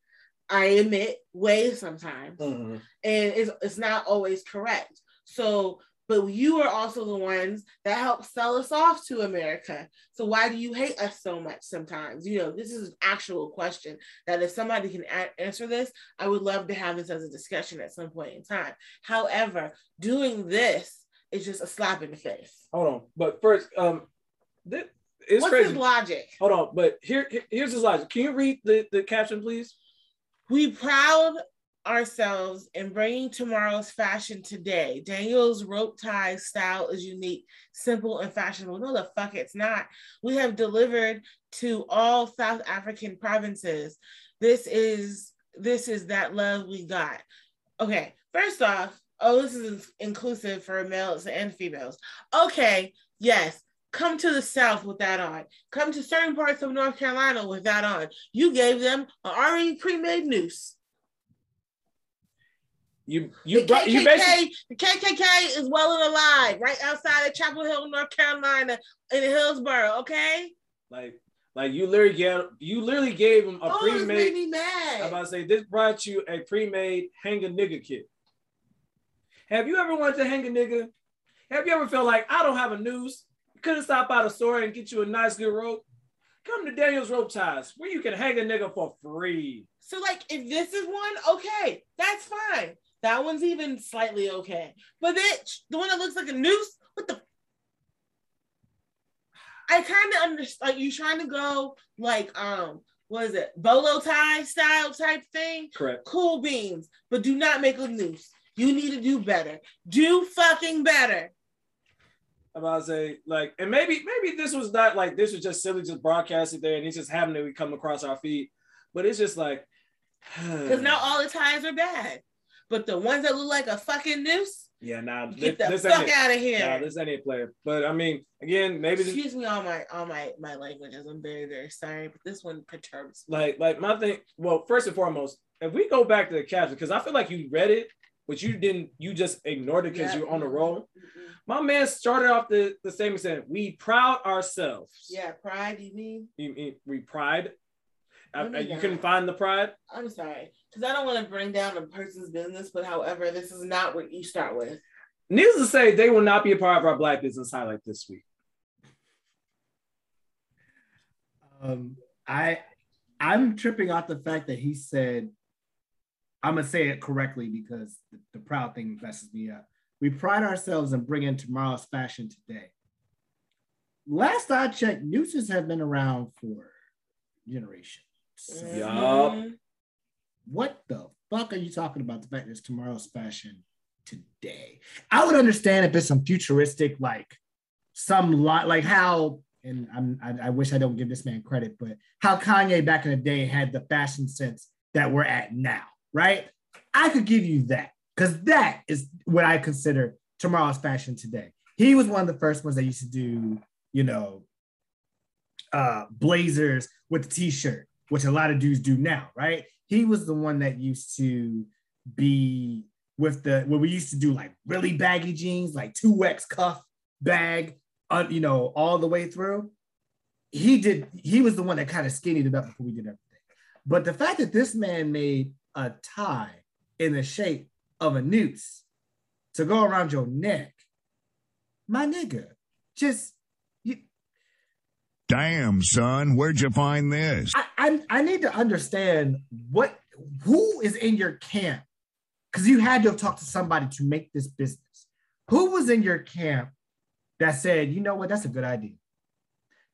I admit, ways sometimes, Mhm. and it's it's not always correct. So, but you are also the ones that help sell us off to America. So why do you hate us so much sometimes? You know, this is an actual question that if somebody can a- answer this, I would love to have this as a discussion at some point in time. However, doing this is just a slap in the face. Hold on, but first, um, th- it's What's crazy. his logic? Hold on, but here, here- here's his logic. Can you read the, the caption, please? We proud ourselves in bringing tomorrow's fashion today. Daniel's rope tie style is unique, simple, and fashionable. No, the fuck it's not. We have delivered to all South African provinces. This is this is that love we got. Okay, first off, oh, this is inclusive for males and females. Okay, yes. Come to the South with that on. Come to certain parts of North Carolina with that on. You gave them an already pre-made noose. You you The brought- you basically KKK, the KKK is well and alive right outside of Chapel Hill, North Carolina, in Hillsborough. Okay, like like you literally get you literally gave him a oh, pre-made. me I'm about to say this brought you a pre-made hang a nigga kit. Have you ever wanted to hang a nigga? Have you ever felt like I don't have a noose? Couldn't stop by the store and get you a nice good rope? Come to Daniel's Rope Ties, where you can hang a nigga for free. So, like, if this is one, okay, that's fine. That one's even slightly okay. But then the one that looks like a noose, what the? I kind of understand. Like, you trying to go like, um, what is it, bolo tie style type thing? Correct. Cool beans, but do not make a noose. You need to do better. Do fucking better. About to say like, and maybe maybe this was not like this was just silly, just broadcasted there, and it's just happened to come across our feed. But it's just like, Because not all the ties are bad, but the ones that look like a fucking noose, yeah, nah, Get this, the this fuck it. outta here. Nah, this ain't it, player. But I mean, again, maybe this, excuse me, all my all my my languages. I'm very very sorry, but this one perturbs. me. like like my thing. Well, first and foremost, if we go back to the caption, because I feel like you read it, but you didn't. You just ignored it because Yeah. you're on the roll. My man started off the the statement saying, "We proud ourselves." Yeah, pride. You mean? You mean we pride? I- I- you couldn't find the pride. I'm sorry, because I don't want to bring down a person's business, but however, this is not what you start with. Needless to say, they will not be a part of our Black Business Highlight this week. Um, I I'm tripping off the fact that he said, I'm gonna say it correctly because the, the proud thing messes me up. We pride ourselves in bringing tomorrow's fashion today. last I checked, nooses have been around for generations. Yup. Mm-hmm. What the fuck are you talking about? The fact that it's tomorrow's fashion today. I would understand if it's some futuristic, like some lot, like how, and I'm, I, I wish I don't give this man credit, but how Kanye back in the day had the fashion sense that we're at now, right? I could give you that because that is what I consider tomorrow's fashion today. He was one of the first ones that used to do, you know, uh, blazers with the t-shirt, which a lot of dudes do now, right? He was the one that used to be with the where we used to do like really baggy jeans, like two X cuff bag, uh, you know, all the way through. He did. He was the one that kind of skinnied it up before we did everything. But the fact that this man made a tie in the shape of a noose to go around your neck, my nigga, just Damn, son, where'd you find this? I, I, I need to understand what who is in your camp because you had to have talked to somebody to make this business. Who was in your camp that said, you know what, that's a good idea?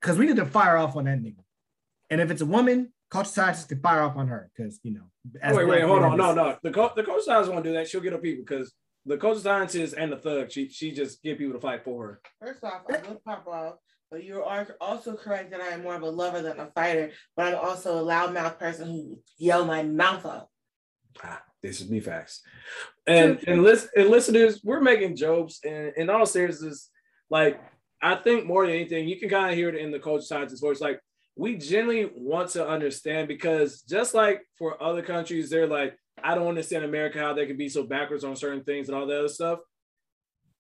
Because we need to fire off on that nigga. And if it's a woman, culture scientists can fire off on her because you know. as wait, wait, hold on, no, no. The co- the coach scientist won't do that. She'll get her people because the coach scientist and the thug, she she just get people to fight for her. First off, I will pop off, but you are also correct that I am more of a lover than a fighter. But I'm also a loudmouth person who yell my mouth off. Ah, this is me facts. And and listen, and listeners, we're making jokes, and in all seriousness, like I think more than anything, you can kind of hear it in the coach scientist voice. Like we generally want to understand because just like for other countries, they're like, I don't understand America how they can be so backwards on certain things and all that other stuff.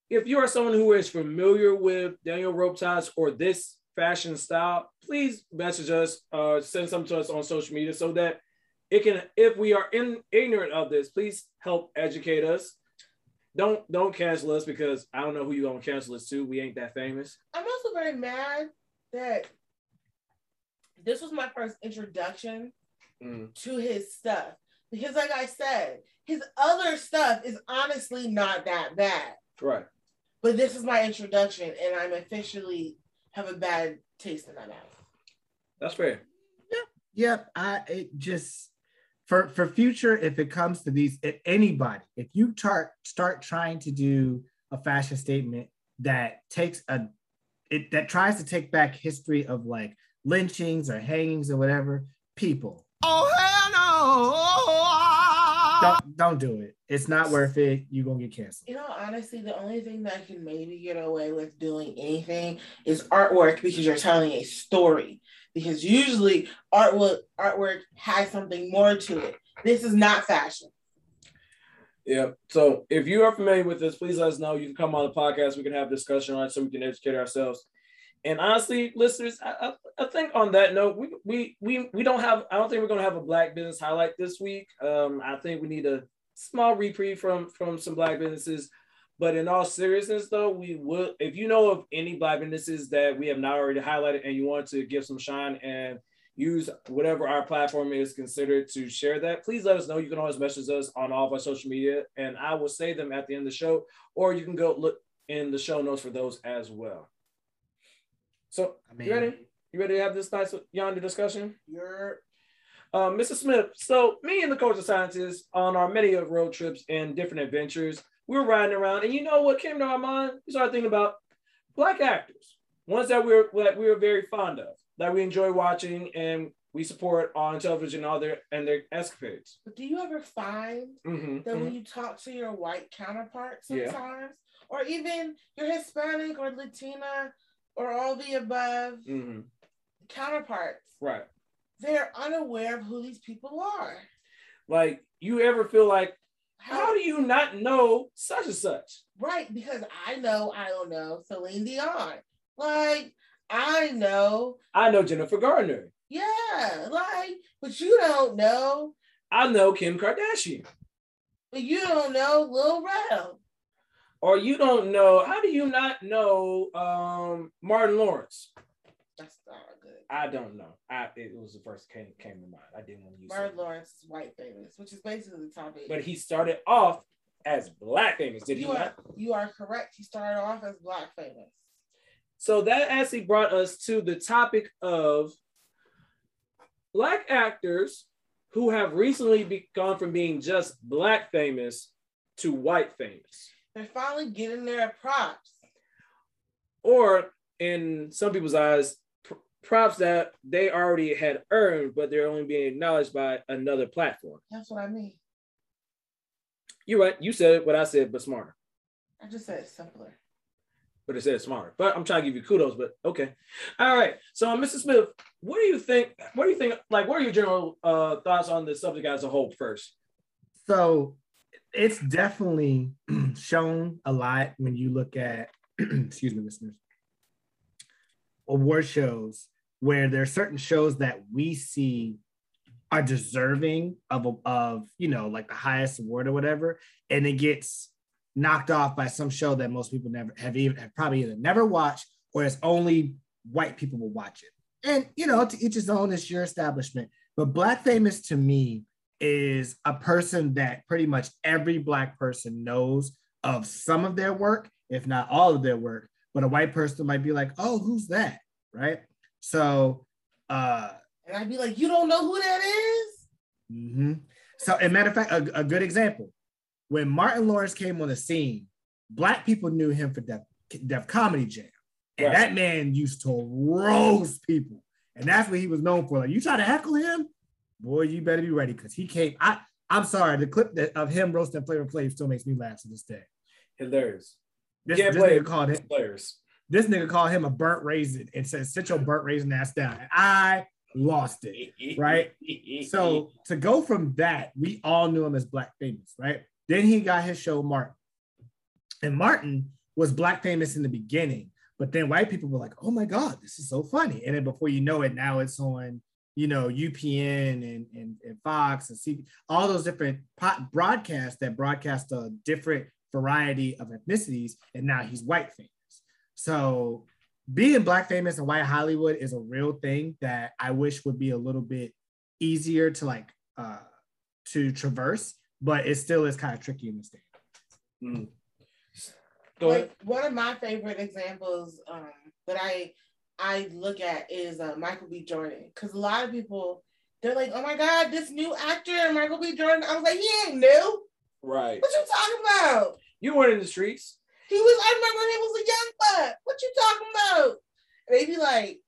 If you are someone who is familiar with Daniel Rope ties or this fashion style, please message us, uh, send something to us on social media so that it can, if we are in ignorant of this, please help educate us. Don't don't cancel us because I don't know who you're gonna cancel us to. We ain't that famous. I'm also very mad that this was my first introduction Mm. to his stuff because, like I said, his other stuff is honestly not that bad. Right. But this is my introduction, and I'm officially have a bad taste in my mouth. That's fair. Yep, I it just for for future if it comes to these if anybody if you start start trying to do a fashion statement that takes a it that tries to take back history of like lynchings or hangings or whatever people Oh, hell no! don't don't do it it's not worth it you're gonna get canceled You know, honestly, the only thing that can maybe get away with doing anything is artwork because you're telling a story. Because usually artwork artwork has something more to it. This is not fashion. Yeah. So if you are familiar with this, please let us know. You can come on the podcast. We can have a discussion on it so we can educate ourselves. And honestly, listeners, I, I, I think on that note, we, we we we don't have. I don't think we're gonna have a black business highlight this week. Um, I think we need a small reprieve from from some black businesses. But in all seriousness, though, we will. If you know of any black businesses that we have not already highlighted, and you want to give some shine and use whatever our platform is considered to share that, please let us know. You can always message us on all of our social media, and I will say them at the end of the show, or you can go look in the show notes for those as well. So, I you ready? You ready to have this nice yonder discussion? You're Um, Mr. Smith, so me and the culture scientists on our many road trips and different adventures, we were riding around, and you know what came to our mind? We started thinking about black actors, ones that we're that we were very fond of, that we enjoy watching, and we support on television, and all their and their escapades. But do you ever find Mhm, that when mhm. you talk to your white counterpart Yeah. sometimes, or even your Hispanic or Latina or all the above Mhm. counterparts, Right. they're unaware of who these people are. Like, you ever feel like, how do you not know such and such? Right, because I know I don't know Celine Dion. Like I know, I know Jennifer Gardner. yeah, like, but you don't know, I know Kim Kardashian. but you don't know Lil Rel. Or you don't know, how do you not know um, Martin Lawrence? That's not good. I don't know. I it was the first came came to mind. I didn't want to use Martin. Lawrence is white famous, which is basically the topic. But he started off as black famous, did he you are not? you are correct. He started off as black famous. So that actually brought us to the topic of black actors who have recently be- gone from being just black famous to white famous. They're finally getting their props. Or in some people's eyes, pr- props that they already had earned, but they're only being acknowledged by another platform. That's what I mean. You're right. You said what I said, but smarter. I just said it's simpler. But it said smarter. But I'm trying to give you kudos. But okay. All right. So, Mr. Smith, what do you think? What do you think? Like, what are your general uh, thoughts on the subject as a whole? First. So it's definitely shown a lot when you look at, excuse me, listeners, award shows where there are certain shows that we see are deserving of of you know like the highest award or whatever, and it gets knocked off by some show that most people never have even have probably either never watched or it's only white people will watch it. And you know, to each his own, it's your establishment. But Black Famous to me is a person that pretty much every black person knows of some of their work, if not all of their work. But a white person might be like, "Oh, who's that?" Right? So, uh, And I'd be like, you don't know who that is? mhm. so, as a matter of fact, a, a good example when Martin Lawrence came on the scene, black people knew him for Def, Def Comedy Jam, and Right. that man used to roast people, and that's what he was known for. Like, you try to heckle him, boy, you better be ready because he came. I, I'm sorry, the clip that, of him roasting Flavor Flav still makes me laugh to this day. Hilarious. This, Can't this play nigga called him. players. This nigga called him a burnt raisin and said, "Sit your burnt raisin ass down." And I lost it, right? so to go from that, we all knew him as Black Famous, right? Then he got his show Martin, and Martin was Black Famous in the beginning, but then white people were like, "Oh my God, this is so funny!" And then before you know it, now it's on, you know, UPN and and, and Fox and C, all those different pot broadcasts that broadcast a different variety of ethnicities, and now he's white famous. So being black famous in white Hollywood is a real thing that I wish would be a little bit easier to like uh to traverse, but it still is kind of tricky in the state. Mm. Like one of my favorite examples um, that I I look at is uh, Michael B. Jordan because a lot of people they're like, "Oh my God, this new actor Michael B. Jordan." I was like, "He ain't new. Right. What you talking about? You weren't in the streets. He was. I remember he was a young buck. What you talking about?" And they be like,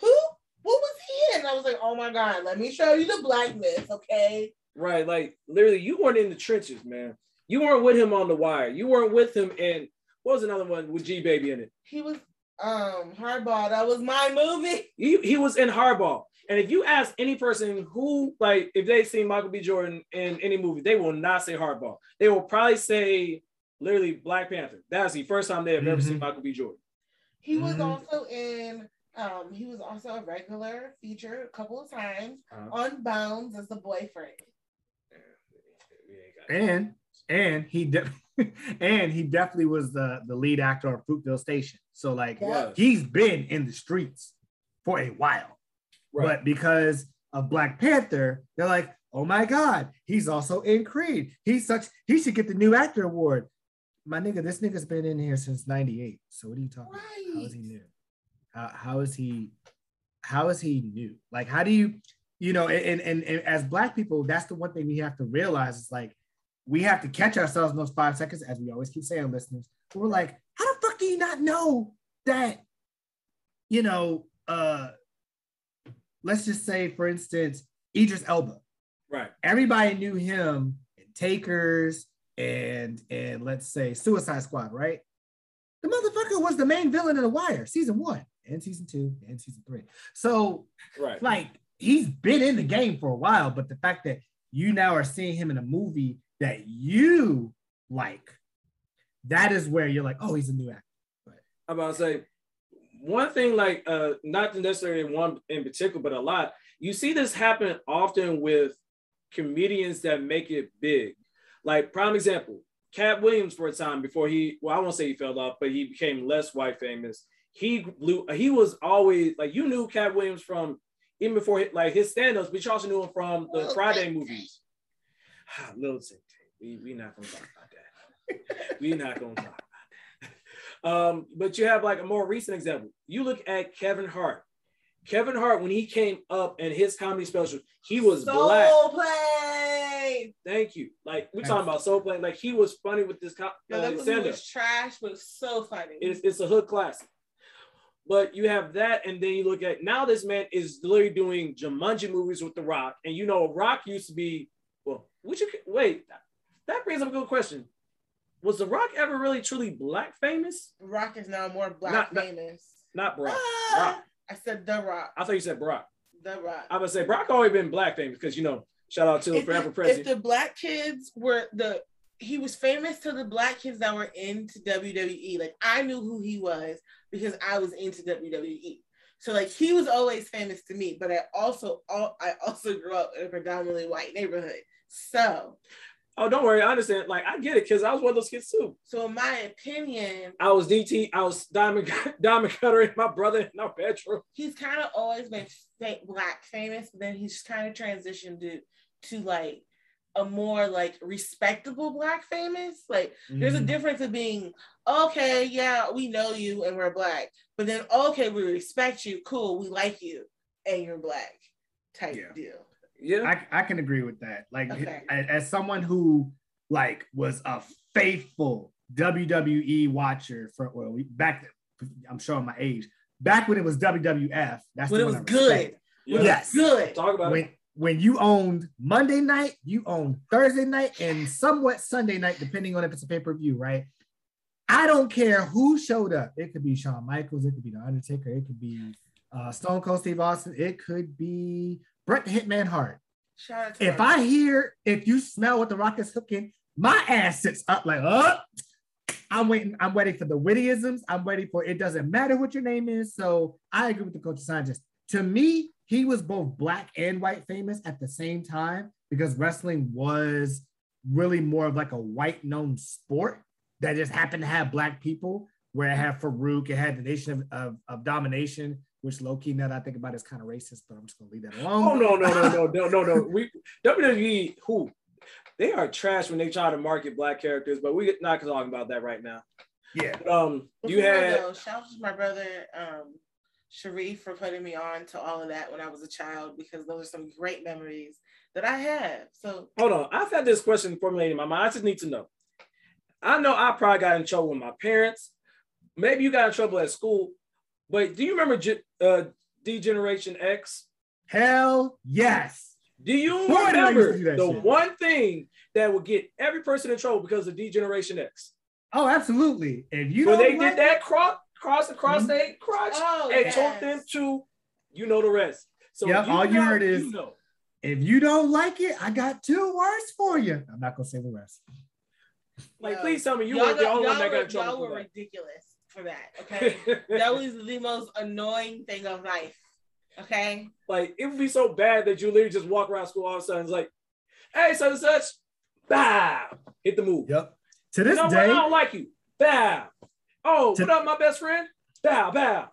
"Who? What was he in?" And I was like, "Oh my God, let me show you the blackness, okay?" Right. Like literally, you weren't in the trenches, man. You weren't with him on the wire. You weren't with him in what was another one with G Baby in it? He was um hardball. That was my movie. He, he was in Hardball. And if you ask any person who, like, if they've seen Michael B. Jordan in any movie, they will not say Hardball. They will probably say literally Black Panther. That's the first time they have ever seen Michael B. Jordan. He was Mhm. also in um he was also a regular feature a couple of times Uh-huh. on Bounds as the boyfriend. And and he de- and he definitely was the the lead actor of Fruitvale Station. So like Was. he's been in the streets for a while. Right. But because of Black Panther, they're like, oh my God, he's also in Creed. He's such he should get the new actor award. My nigga, this nigga's been in here since 98. So what are you talking about? How is he new? How, how is he how is he new? Like how do you, you know, and, and and as black people, that's the one thing we have to realize is like we have to catch ourselves in those five seconds, as we always keep saying, listeners. We're like, how the fuck do you not know that, you know, uh let's just say, for instance, Idris Elba. Right. Everybody knew him in Takers and and let's say Suicide Squad, right? The motherfucker was the main villain in The Wire, season one and season two and season three. So Right. like he's been in the game for a while, but the fact that you now are seeing him in a movie that you like, that is where you're like, oh, he's a new actor. I'm about to say one thing, like uh, not necessarily one in particular, but a lot. You see this happen often with comedians that make it big. Like prime example, Katt Williams for a time before he, well, I won't say he fell off, but he became less white famous. He blew. He was always like you knew Katt Williams from even before like his stand-ups, but you also knew him from the Friday movies. Little Ting Ting. We we not gonna talk about that. we not gonna talk about that. Um, but you have like a more recent example. You look at Kevin Hart. Kevin Hart, when he came up and his comedy special, he was Soul black. play. Thank you. Like we're talking about Soul Plane. Like he was funny with this co- No, uh, that movie stand-up. was trash, but it so funny. It's, it's a hood classic. But you have that, and then you look at now this man is literally doing Jumanji movies with The Rock, and you know Rock used to be well. Would you wait? That brings up a good question. Was The Rock ever really truly black famous? The rock is now more black Not- not- famous. Not Brock. Ah, Brock. I said The Rock. I thought you said Brock. The Rock. I would say Brock always been black famous because you know shout out to if, forever the, president. if the black kids were the he was famous to the black kids that were into WWE. Like I knew who he was because I was into WWE. So like he was always famous to me, but I also all I also grew up in a predominantly white neighborhood. So oh, don't worry, I understand. Like I get it because I was one of those kids too. so in my opinion, I was DT. I was Diamond Diamond Cutter and my brother in our bedroom. he's kind of always been black famous, but then he's kind of transitioned to to like a more like respectable black famous. Like there's a Mhm. difference of being okay, yeah, we know you and we're black, but then okay, we respect you, cool, we like you, and you're black type deal. Yeah, I, I can agree with that. Like Okay. as someone who like was a faithful WWE watcher for well, we, back I'm showing my age. Back when it was WWF, that's When it was I good. respect. When was yes, good. Talk about when it. when you owned Monday night, you owned Thursday night, and somewhat Sunday night, depending on if it's a pay per view, right? I don't care who showed up. It could be Shawn Michaels, it could be The Undertaker, it could be uh, Stone Cold Steve Austin, it could be Bret the Hitman Hart. If I hear, if you smell what the rock is cooking, my ass sits up like, oh, I'm waiting. I'm waiting for the wittyisms. I'm waiting for it doesn't matter what your name is. So I agree with the coach scientist. To me, he was both black and white famous at the same time because wrestling was really more of like a white known sport that just happened to have black people. Where it had Faarooq, it had the Nation of, of, of Domination, which low key now that I think about it is kind of racist, but I'm just gonna leave that alone. Oh no no no no no no no. We WWE who they are trash when they try to market black characters, but we're not talking about that right now. Yeah. Um, you Before, had though, shout out to my brother um Sharif for putting me on to all of that when I was a child because those are some great memories that I have. So hold on. I've had this question formulated in my mind. I just need to know. I know I probably got in trouble with my parents. Maybe you got in trouble at school, but do you remember Ge- uh, D Generation X? Hell yes. Do you Boy, did I used to remember do the shit. one thing that would get every person in trouble because of D Generation X? Oh, absolutely. If you when they like did that cross cross across Mhm. their crotch Oh, and yes. told them to, you know the rest. So Yep, you all you heard is- you know. if you don't like it, I got two words for you. I'm not gonna say the rest. Like, No. please tell me you y'all were the got- only one y'all that got in were- trouble y'all were ridiculous for that. Okay. that was the most annoying thing of life. Okay. like it would be so bad that you literally just walk around school all of a sudden. It's like, hey, such and such, bow, hit the move. Yep. To You this know day, I don't like you. Bow. Oh, To- what up, my best friend? Bow, bow.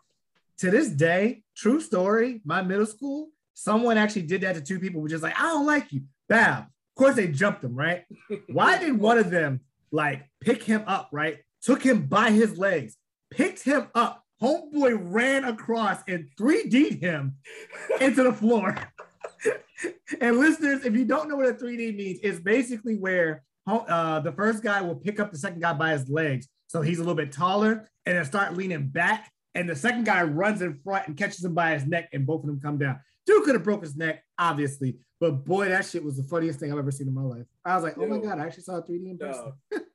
to this day, true story, my middle school, someone actually did that to two people, which is like, I don't like you. Bow. Of course, they jumped him, right? Why did one of them like pick him up, right? Took him by his legs, picked him up. Homeboy ran across and 3D'd him into the floor. and listeners, if you don't know what a 3D means, it's basically where uh, the first guy will pick up the second guy by his legs. So he's a little bit taller and then start leaning back. And the second guy runs in front and catches him by his neck, and both of them come down. Dude could have broke his neck, obviously. But boy, that shit was the funniest thing I've ever seen in my life. I was like, oh my God, I actually saw a 3D in person.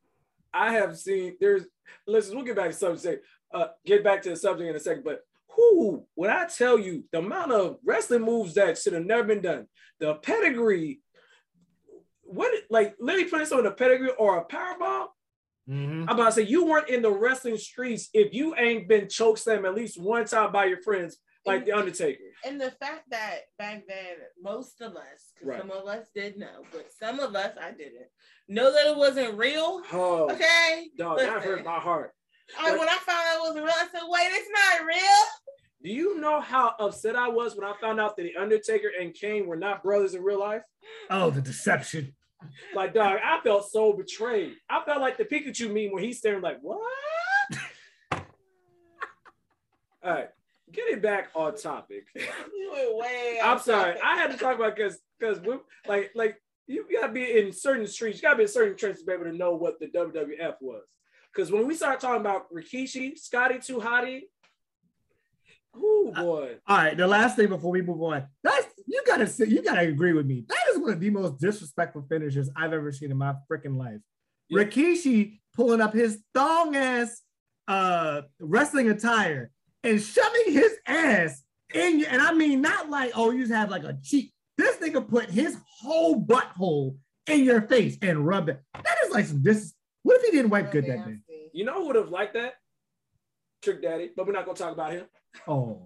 I have seen there's listen, we'll get back to subject. Uh, get back to the subject in a second, but who when I tell you the amount of wrestling moves that should have never been done, the pedigree, what like literally putting this on a pedigree or a power bomb. Mhm. I'm about to say you weren't in the wrestling streets if you ain't been chokeslammed at least one time by your friends, like the Undertaker. And the fact that back then, most of us, because Right. some of us did know, but some of us, I didn't, know that it wasn't real. Oh, Okay. dog, that hurt my heart. I, when I found out it wasn't real, I said, wait, it's not real. Do you know how upset I was when I found out that the Undertaker and Kane were not brothers in real life? Oh, the deception. Like, dog, I felt so betrayed. I felt like the Pikachu meme where he's staring like, what? All right, getting back on topic. You went way. I'm off sorry, topic. I had to talk about because because we like like you gotta be in certain streets, you gotta be in certain trenches to be able to know what the WWF was. Because when we start talking about Rikishi, Scotty Too Hottie, oh boy, All right, the last thing before we move on, that's you gotta say, you gotta agree with me. That is one of the most disrespectful finishes I've ever seen in my freaking life. Yeah. Rikishi pulling up his thong ass uh wrestling attire and shoving his ass in you, and I mean not like oh you just have like a cheek. This nigga put his whole butthole in your face and rub it. That is like some dis. What if he didn't wipe good that day? you know who would have liked that? Trick Daddy, but we're not gonna talk about him. Oh,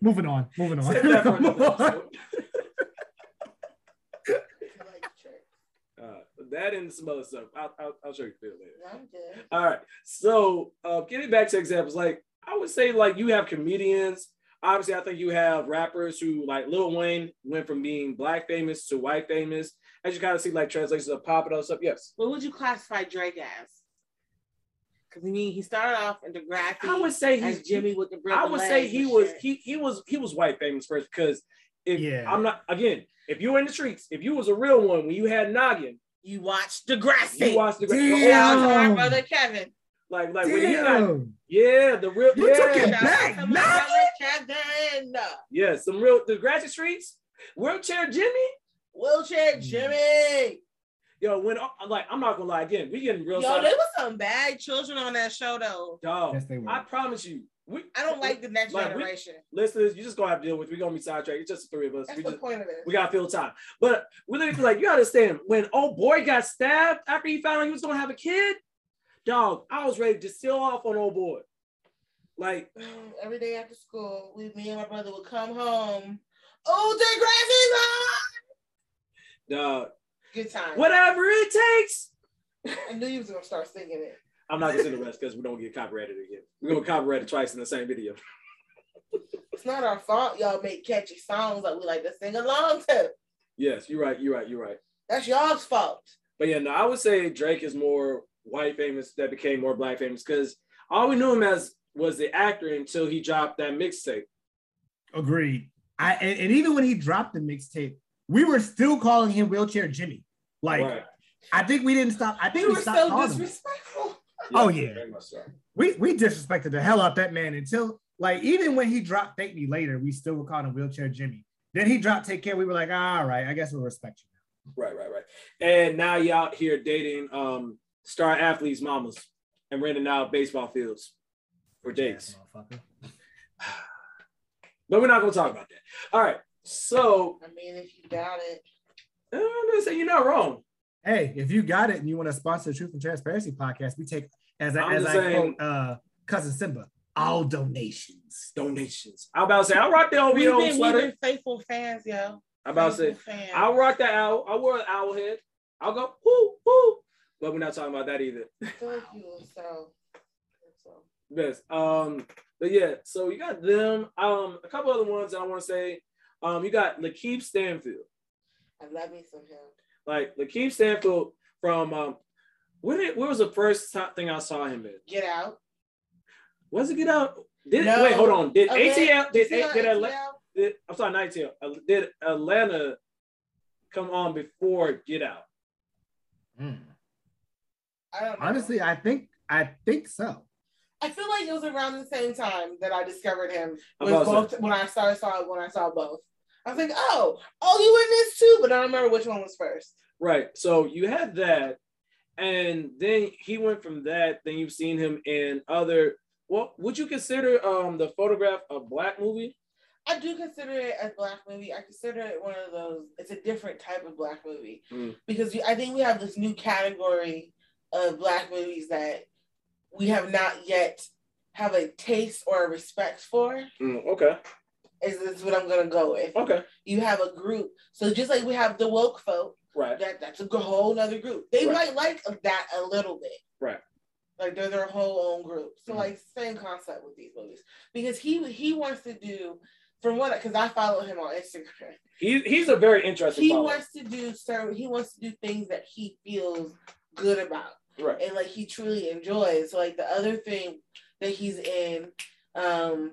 moving on, moving on. That for another episode. Uh, that and some other stuff. I'll, I'll, I'll show you the video later. I'm good. All right. So uh, getting back to examples, like I would say, like you have comedians. Obviously, I think you have rappers who, like Lil Wayne, went from being black famous to white famous. As you kind of see, like translations of pop and other stuff. Yes, What would you classify Drake as? Because I mean, he started off in Degrassi. I would say he's Jimmy with the I would say he was shit. he he was he was white famous first because if Yeah. I'm not again, if you were in the streets, if you was a real one when you had noggin, You watched Degrassi. you watched the Damn. Shout out to Damn. my brother Kevin. Like like when he got Damn. yeah the real You yeah took it back, out to my Nugget. brother Kevin. yeah some real Degrassi streets wheelchair Jimmy Wheelchair hmm. Jimmy. yo when I'm like I'm not gonna lie again we getting real Yo, side- there was some bad children on that show though. dog Yes, they were. I promise you we I don't like the next Like, we- generation. listeners you just gonna have to deal with we're gonna be sidetracked it's just the three of us That's we the just point of this. we gotta fill time but we literally like you understand when old boy got stabbed after he found out he was gonna have a kid dog I was ready to steal off on old boy like Mm, Every day after school, we, me and my brother would come home. Oh, Degrassi's on! dog Good time. whatever it takes I knew you was gonna start singing it. I'm not gonna sing the rest because we don't get copyrighted again. We're gonna copyright it twice in the same video. It's not our fault y'all make catchy songs that we like to sing along to. Yes, you're right. You're right. You're right. That's y'all's fault. But yeah, no, I would say Drake is more white famous that became more black famous because all we knew him as was the actor until he dropped that mixtape. Agreed. I and, and even when he dropped the mixtape, we were still calling him wheelchair Jimmy. Like Right. I think we didn't stop. I think You we were stopped so calling him. disrespectful. Oh, yeah. so. We we disrespected the hell out that man until like even when he dropped Thank Me Later, we still were calling him wheelchair Jimmy. Then he dropped Take Care. We were like, all right, I guess we'll respect you. Now. Right, right, right. And now you out here dating um star athletes' mamas and renting out baseball fields for days. But we're not gonna talk about that. All right. So I mean, if you got it. I'm gonna say you're not wrong. Hey, if you got it and you want to sponsor the Truth and Transparency podcast, we take as I, I'm as just I saying- quote uh, cousin Simba, all donations. Donations. I'm about to say I'll rock the We've OVO been, we've sweater. been faithful fans, yo. I'm about to say Faithful fans. I'll rock that owl. I wore an owl head. I'll go whoo whoo. But we're not talking about that either. Thank you. So, so. Best. Um, but yeah, so you got them. Um, a couple other ones that I want to say. Um, you got Lakeith Stanfield. I love me some him. Like Lakeith Stanfield from um, when it where was the first ti- thing I saw him in? Get out. Was it Get Out? Did No. wait, hold on. Did Okay. ATL did, You did, how did, Atla- did I'm sorry, not ATL. Did Atlanta come on before Get Out? I don't know. Honestly, I think I think so. I feel like it was around the same time that I discovered him. I'm When, about to both, when I started saw when I saw both. I was like, oh, oh, you in this too? But I don't remember which one was first. Right. So you had that, and then he went from that. Then you've seen him in other. Well, would you consider um the photograph a black movie? I do consider it a black movie. I consider it one of those. It's a different type of black movie Mm. because you- I think we have this new category of black movies that we have not yet have a taste or a respect for. Mm, okay. Is this what I'm gonna go with? Okay. You have a group, so just like we have the woke folk, Right. that that's a whole other group. They Right. might like that a little bit. Right. Like they're their whole own group. So Mhm. like same concept with these movies because he he wants to do from what because I follow him on Instagram. He, he's a very interesting. He follower. wants to do certain. He wants to do things that he feels good about Right. and like he truly enjoys. So like the other thing that he's in, um,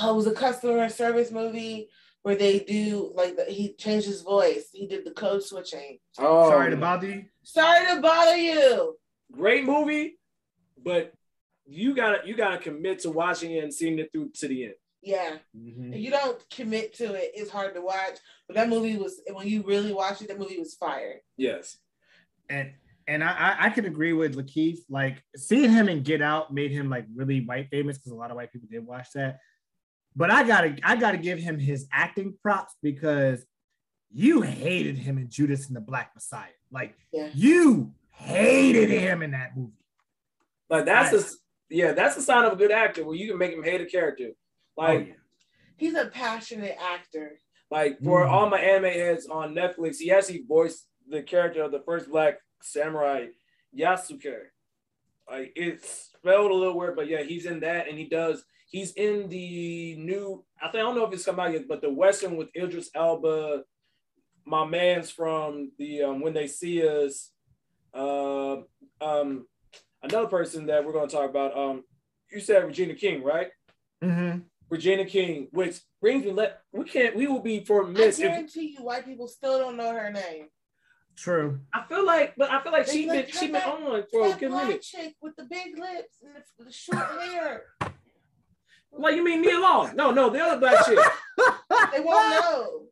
oh, it was a customer service movie where they do like the, he changed his voice. He did the code switching. Oh, Sorry to bother you. Sorry to bother you. great movie, but you gotta you gotta commit to watching it and seeing it through to the end. Yeah. If you don't commit to it, it's hard to watch. But that movie was when you really watch it, that movie was fire. Yes. and and I, I I can agree with Lakeith. Like seeing him in Get Out made him like really white famous because a lot of white people did watch that. But I gotta I gotta give him his acting props because you hated him in Judas and the Black Messiah. Like Yeah. you hated him in that movie. Like that's a yeah, that's a sign of a good actor where you can make him hate a character. Like Oh, yeah. He's a passionate actor. like for Mhm. all my anime heads on Netflix, he actually voiced the character of the first black samurai, Yasuke. Like it's spelled a little weird, but yeah, he's in that and he does he's in the new I think I don't know if it's come out yet, but the Western with Idris Elba, my man's from the um, When They See Us, uh, um, another person that we're gonna talk about. Um, you said Regina King, right? Mhm. Regina King, which brings me let we can't we will be for I miss. If, guarantee you, white people still don't know her name. True. I feel like, but I feel like They she like been she been that- on for a That good black minute. chick with the big lips and the, the short hair. Like you mean Nia Long? No, no, the other black chick. They won't know.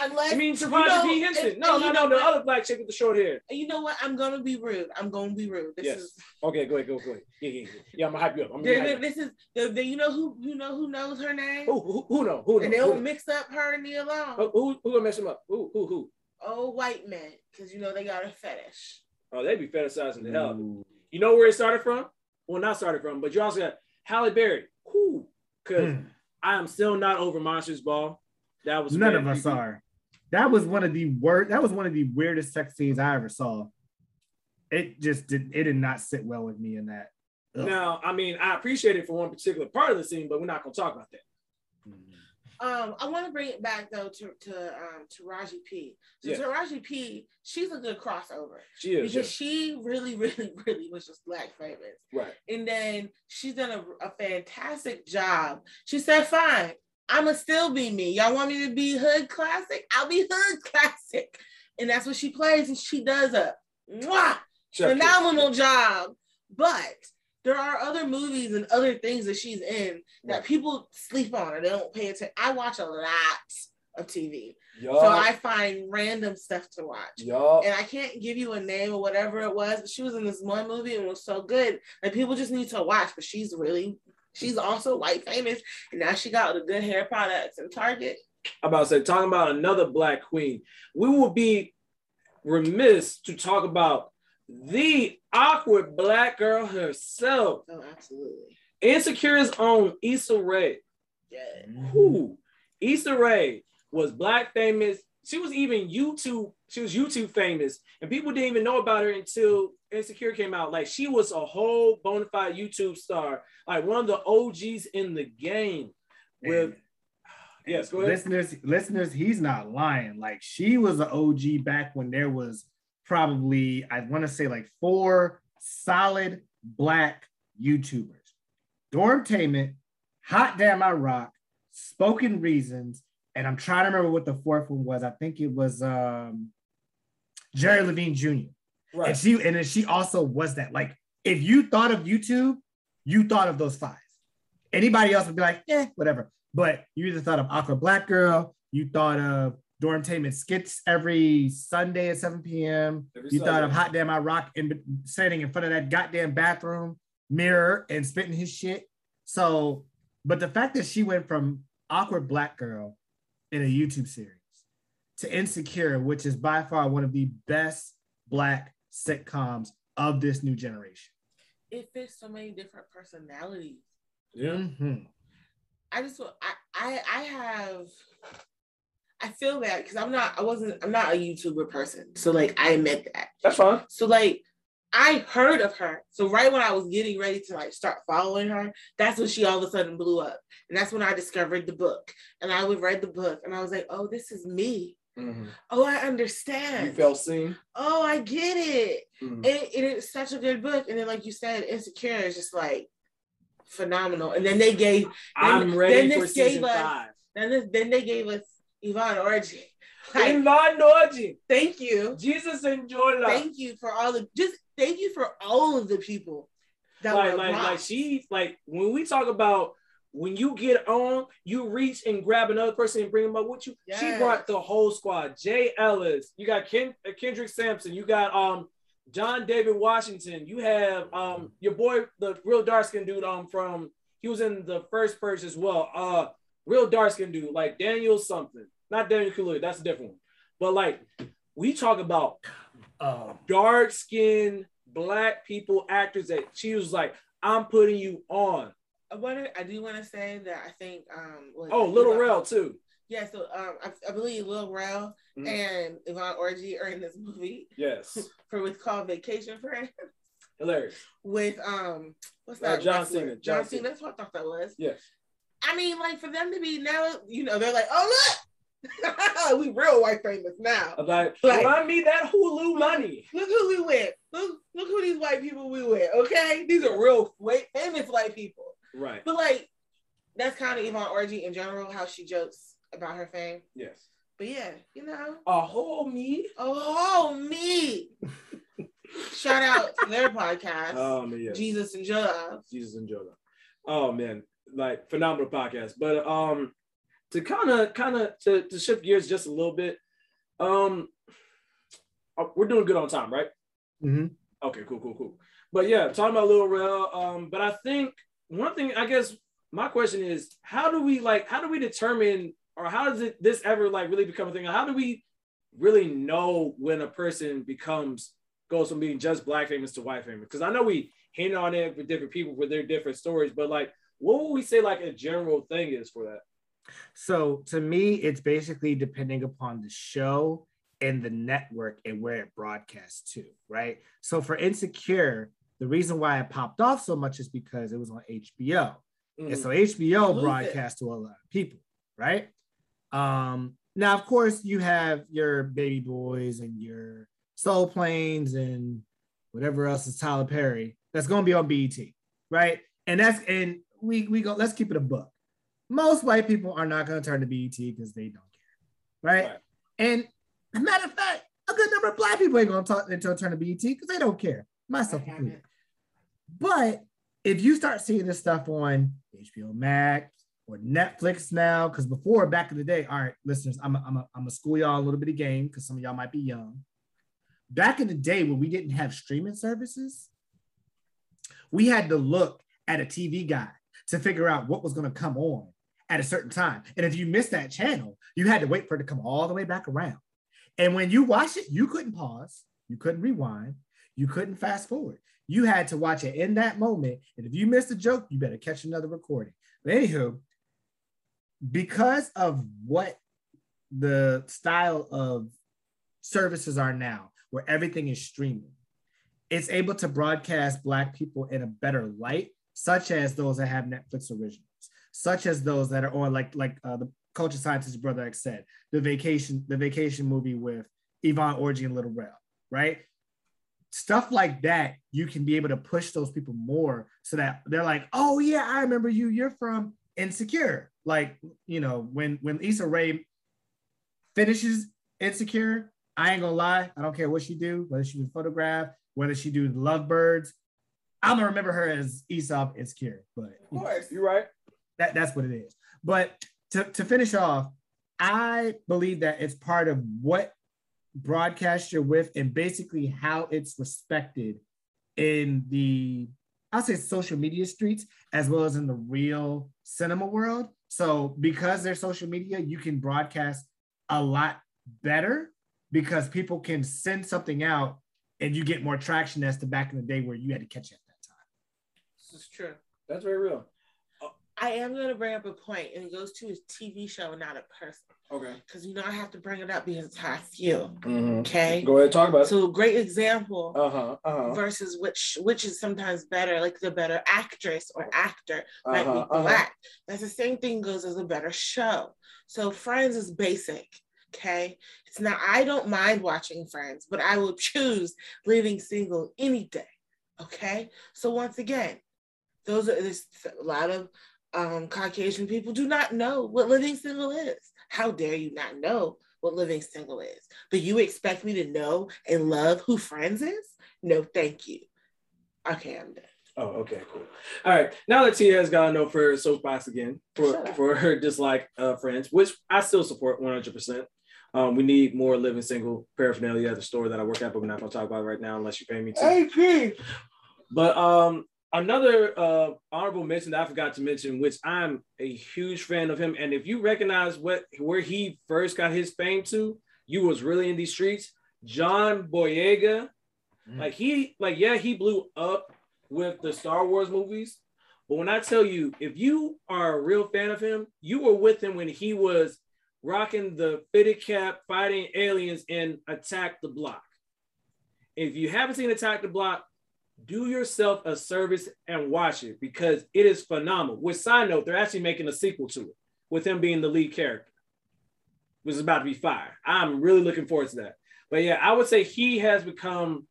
Unless You mean you Taraji know, P Henson? and- No, and no, you no, the other black chick with the short hair. And you know what? I'm gonna be rude. I'm gonna be rude. This Yes. is Okay, go ahead, go, go ahead. Yeah, yeah, yeah. Yeah, I'm gonna hype you up. I'm gonna There- hype you up. this is the, the- you know who you know who knows her name, Who, who, who know? Who know? and they'll Who, mix up her and Nia Long. who, who, who gonna mess him up? Who, who, who? Old white men, because you know they got a fetish. Oh, they be fetishizing the hell. out of it. You know where it started from? Well, not started from, but you also got Halle Berry. Who? Because Hmm. I am still not over Monsters Ball. That was None of us are. That was one of the worst. That was one of the weirdest sex scenes I ever saw. It just did. It did not sit well with me in that. Ugh. Now, I mean, I appreciate it for one particular part of the scene, but we're not gonna talk about that. Um, I want to bring it back though to to um to Raji P. So Yeah. Taraji P, she's a good crossover She is, because she really, really, really was just black famous. Right. And then she's done a, a fantastic job. She said, fine, I'ma still be me. Y'all want me to be hood classic? I'll be hood classic. And that's what she plays, and she does a mwah, phenomenal job. But there are other movies and other things that she's in that people sleep on or they don't pay attention. I watch a lot of TV. Yup. So I find random stuff to watch. Yup. And I can't give you a name or whatever it was, but she was in this one movie and was so good. Like people just need to watch, but she's really she's also white famous. And now she got the good hair products and Target. I'm about to say, talking about another black queen, we will be remiss to talk about the awkward black girl herself, Oh, absolutely. Insecure's own Issa Rae. Yeah. Who? Issa Rae was black famous. She was even YouTube. She was YouTube famous, and people didn't even know about her until Insecure came out. Like she was a whole bona fide YouTube star, like one of the OGs in the game. With yes, go ahead. listeners, listeners, he's not lying. Like she was an OG back when there was probably I want to say like four solid black YouTubers: Dormtainment, Hot Damn I Rock, Spoken Reasons, and I'm trying to remember what the fourth one was. I think it was um, Jerry Levine Jr. Right. And she and then she also was that. Like if you thought of YouTube, you thought of those five. Anybody else would be like, yeah, whatever. But you either thought of Awkward Black Girl, you thought of Dormtainment skits every Sunday at 7 p.m. Every you thought of Sunday. Hot Damn I Rock and standing in front of that goddamn bathroom mirror and spitting his shit. So, but the fact that she went from awkward black girl in a YouTube series to Insecure, which is by far one of the best black sitcoms of this new generation. It fits so many different personalities. Yeah. Mhm. I just I I I have I feel that because I'm not I wasn't I'm not a YouTuber person. So like I admit that. That's fine. So like I heard of her. So right when I was getting ready to like start following her, that's when she all of a sudden blew up. And that's when I discovered the book. And I would read the book and I was like, oh, this is me. Oh, I understand. You felt seen. oh, I get it. Mhm. And, and it's such a good book. And then, like you said, Insecure is just like, phenomenal. And then they gave. Then, I'm ready then for this gave season us, five. Then this, then they gave us Yvonne Orji. Like, Ivan Orji. thank you, Jesus and Jollof. thank you for all the just thank you for all of the people that like were like like she like when we talk about when you get on, you reach and grab another person and bring them up with you. She brought the whole squad. Jay Ellis, you got Ken, uh, Kendrick Sampson, you got um John David Washington, you have um your boy, the real dark skin dude um from he was in the first purge as well. Uh real dark skin dude, like Daniel something, not Daniel Kaluuya, that's a different one. But like we talk about Um, dark skinned black people actors that she was like, I'm putting you on. I wanna, I do want to say that I think um Oh, Little Rel too. Yeah, so um I, I believe Lil Rel Mhm. and Yvonne Orji are in this movie Yes. for what's called Vacation Friend Hilarious. with um what's Uh, that? John wrestler? Cena, John, John Cena. Cena. That's what I thought that was. Yes. I mean, like for them to be now, you know, they're like, oh look, we real white famous now. Like, Like- remind me that Hulu money. Look who we with. Look, look who these white people we with. Okay, these are real white famous white people. Right. But like, that's kind of Yvonne Orji in general, how she jokes about her fame. Yes. But yeah, you know, A whole me. oh me. Shout out to their podcast, Oh man, yes. Jesus and Joe. Jesus and Jonah. Oh man, like phenomenal podcast. But um, to kind of kind of to, to shift gears just a little bit, um, uh, we're doing good on time, right? mhm. Okay, cool, cool, cool. But yeah, talking about Lil Rel. Um, but I think one thing, I guess, my question is, how do we like, how do we determine, or how does it this ever like really become a thing? How do we really know when a person becomes goes from being just black famous to white famous? Because I know we hint on it with different people with their different stories, but like, what would we say like a general thing is for that? So to me, it's basically depending upon the show and the network and where it broadcasts to, right? So for Insecure, the reason why it popped off so much is because it was on HBO. And so HBO broadcast to a lot of people, right? Um, now, of course, you have your baby boys and your soul planes and whatever else is Tyler Perry that's gonna be on BET, right? And that's and we we go, let's keep it a book. Most white people are not gonna turn to BET because they don't care, right? Right. And matter of fact, a good number of black people ain't gonna talk until turn to BET because they don't care, myself included. But if you start seeing this stuff on HBO Max or Netflix now, because before back in the day, all right, listeners, I'm I'm a, I'm a school y'all a little bit of game because some of y'all might be young. Back in the day when we didn't have streaming services, we had to look at a TV guide to figure out what was going to come on at a certain time. And if you missed that channel, you had to wait for it to come all the way back around. And when you watch it, you couldn't pause, you couldn't rewind, you couldn't fast forward. You had to watch it in that moment. And if you missed a joke, you better catch another recording. But anywho, because of what the style of services are now, where everything is streaming, it's able to broadcast Black people in a better light, such as those that have Netflix originals, such as those that are on, like like uh, the culture scientist brother X said, the vacation the vacation movie with Yvonne Orji and Little Rel, right? Stuff like that, you can be able to push those people more so that they're like, oh yeah, I remember you. You're from Insecure. Like, you know, when when Issa Rae finishes Insecure, I ain't gonna lie, I don't care what she do, whether she do photograph, whether she do Lovebirds, I'm gonna remember her as Aesop Insecure. But Of course. You're right. That, that's what it is. But to, to finish off, I believe that it's part of what broadcast you're with and basically how it's respected in the I'll say social media streets as well as in the real cinema world. So because there's social media, you can broadcast a lot better because people can send something out and you get more traction as to back in the day where you had to catch it at that time. This is true. That's very real. I am going to bring up a point, and it goes to his TV show, not a person. Okay. Because you know I have to bring it up because it's how I feel. Mhm. Okay. Go ahead, talk about it. So great example Uh huh. Uh huh. versus which which is sometimes better, like the better actress or actor might Uh-huh, be uh-huh. black. That's the same thing goes as a better show. So Friends is basic. Okay. It's not I don't mind watching Friends, but I will choose living single any day. Okay. So once again, those are there's a lot of um, Caucasian people do not know what living single is. How dare you not know what living single is? But you expect me to know and love who friends is? No, thank you. Okay, I'm done. Oh, okay, cool. All right. Now that Tia has gotten up for soapbox again for, Shut for her dislike uh, friends, which I still support 100%. Um, we need more living single paraphernalia at the store that I work at, but we're not going to talk about it right now unless you pay me to. agree. But um, another uh, honorable mention that I forgot to mention, which I'm a huge fan of him, and if you recognize what where he first got his fame to, you was really in these streets. John Boyega, like he, like yeah, he blew up with the Star Wars movies. But when I tell you, if you are a real fan of him, you were with him when he was rocking the fitted cap, fighting aliens in Attack the Block. If you haven't seen Attack the Block, do yourself a service and watch it because it is phenomenal. With side note, they're actually making a sequel to it with him being the lead character, which is about to be fire. I'm really looking forward to that. But yeah, I would say he has become.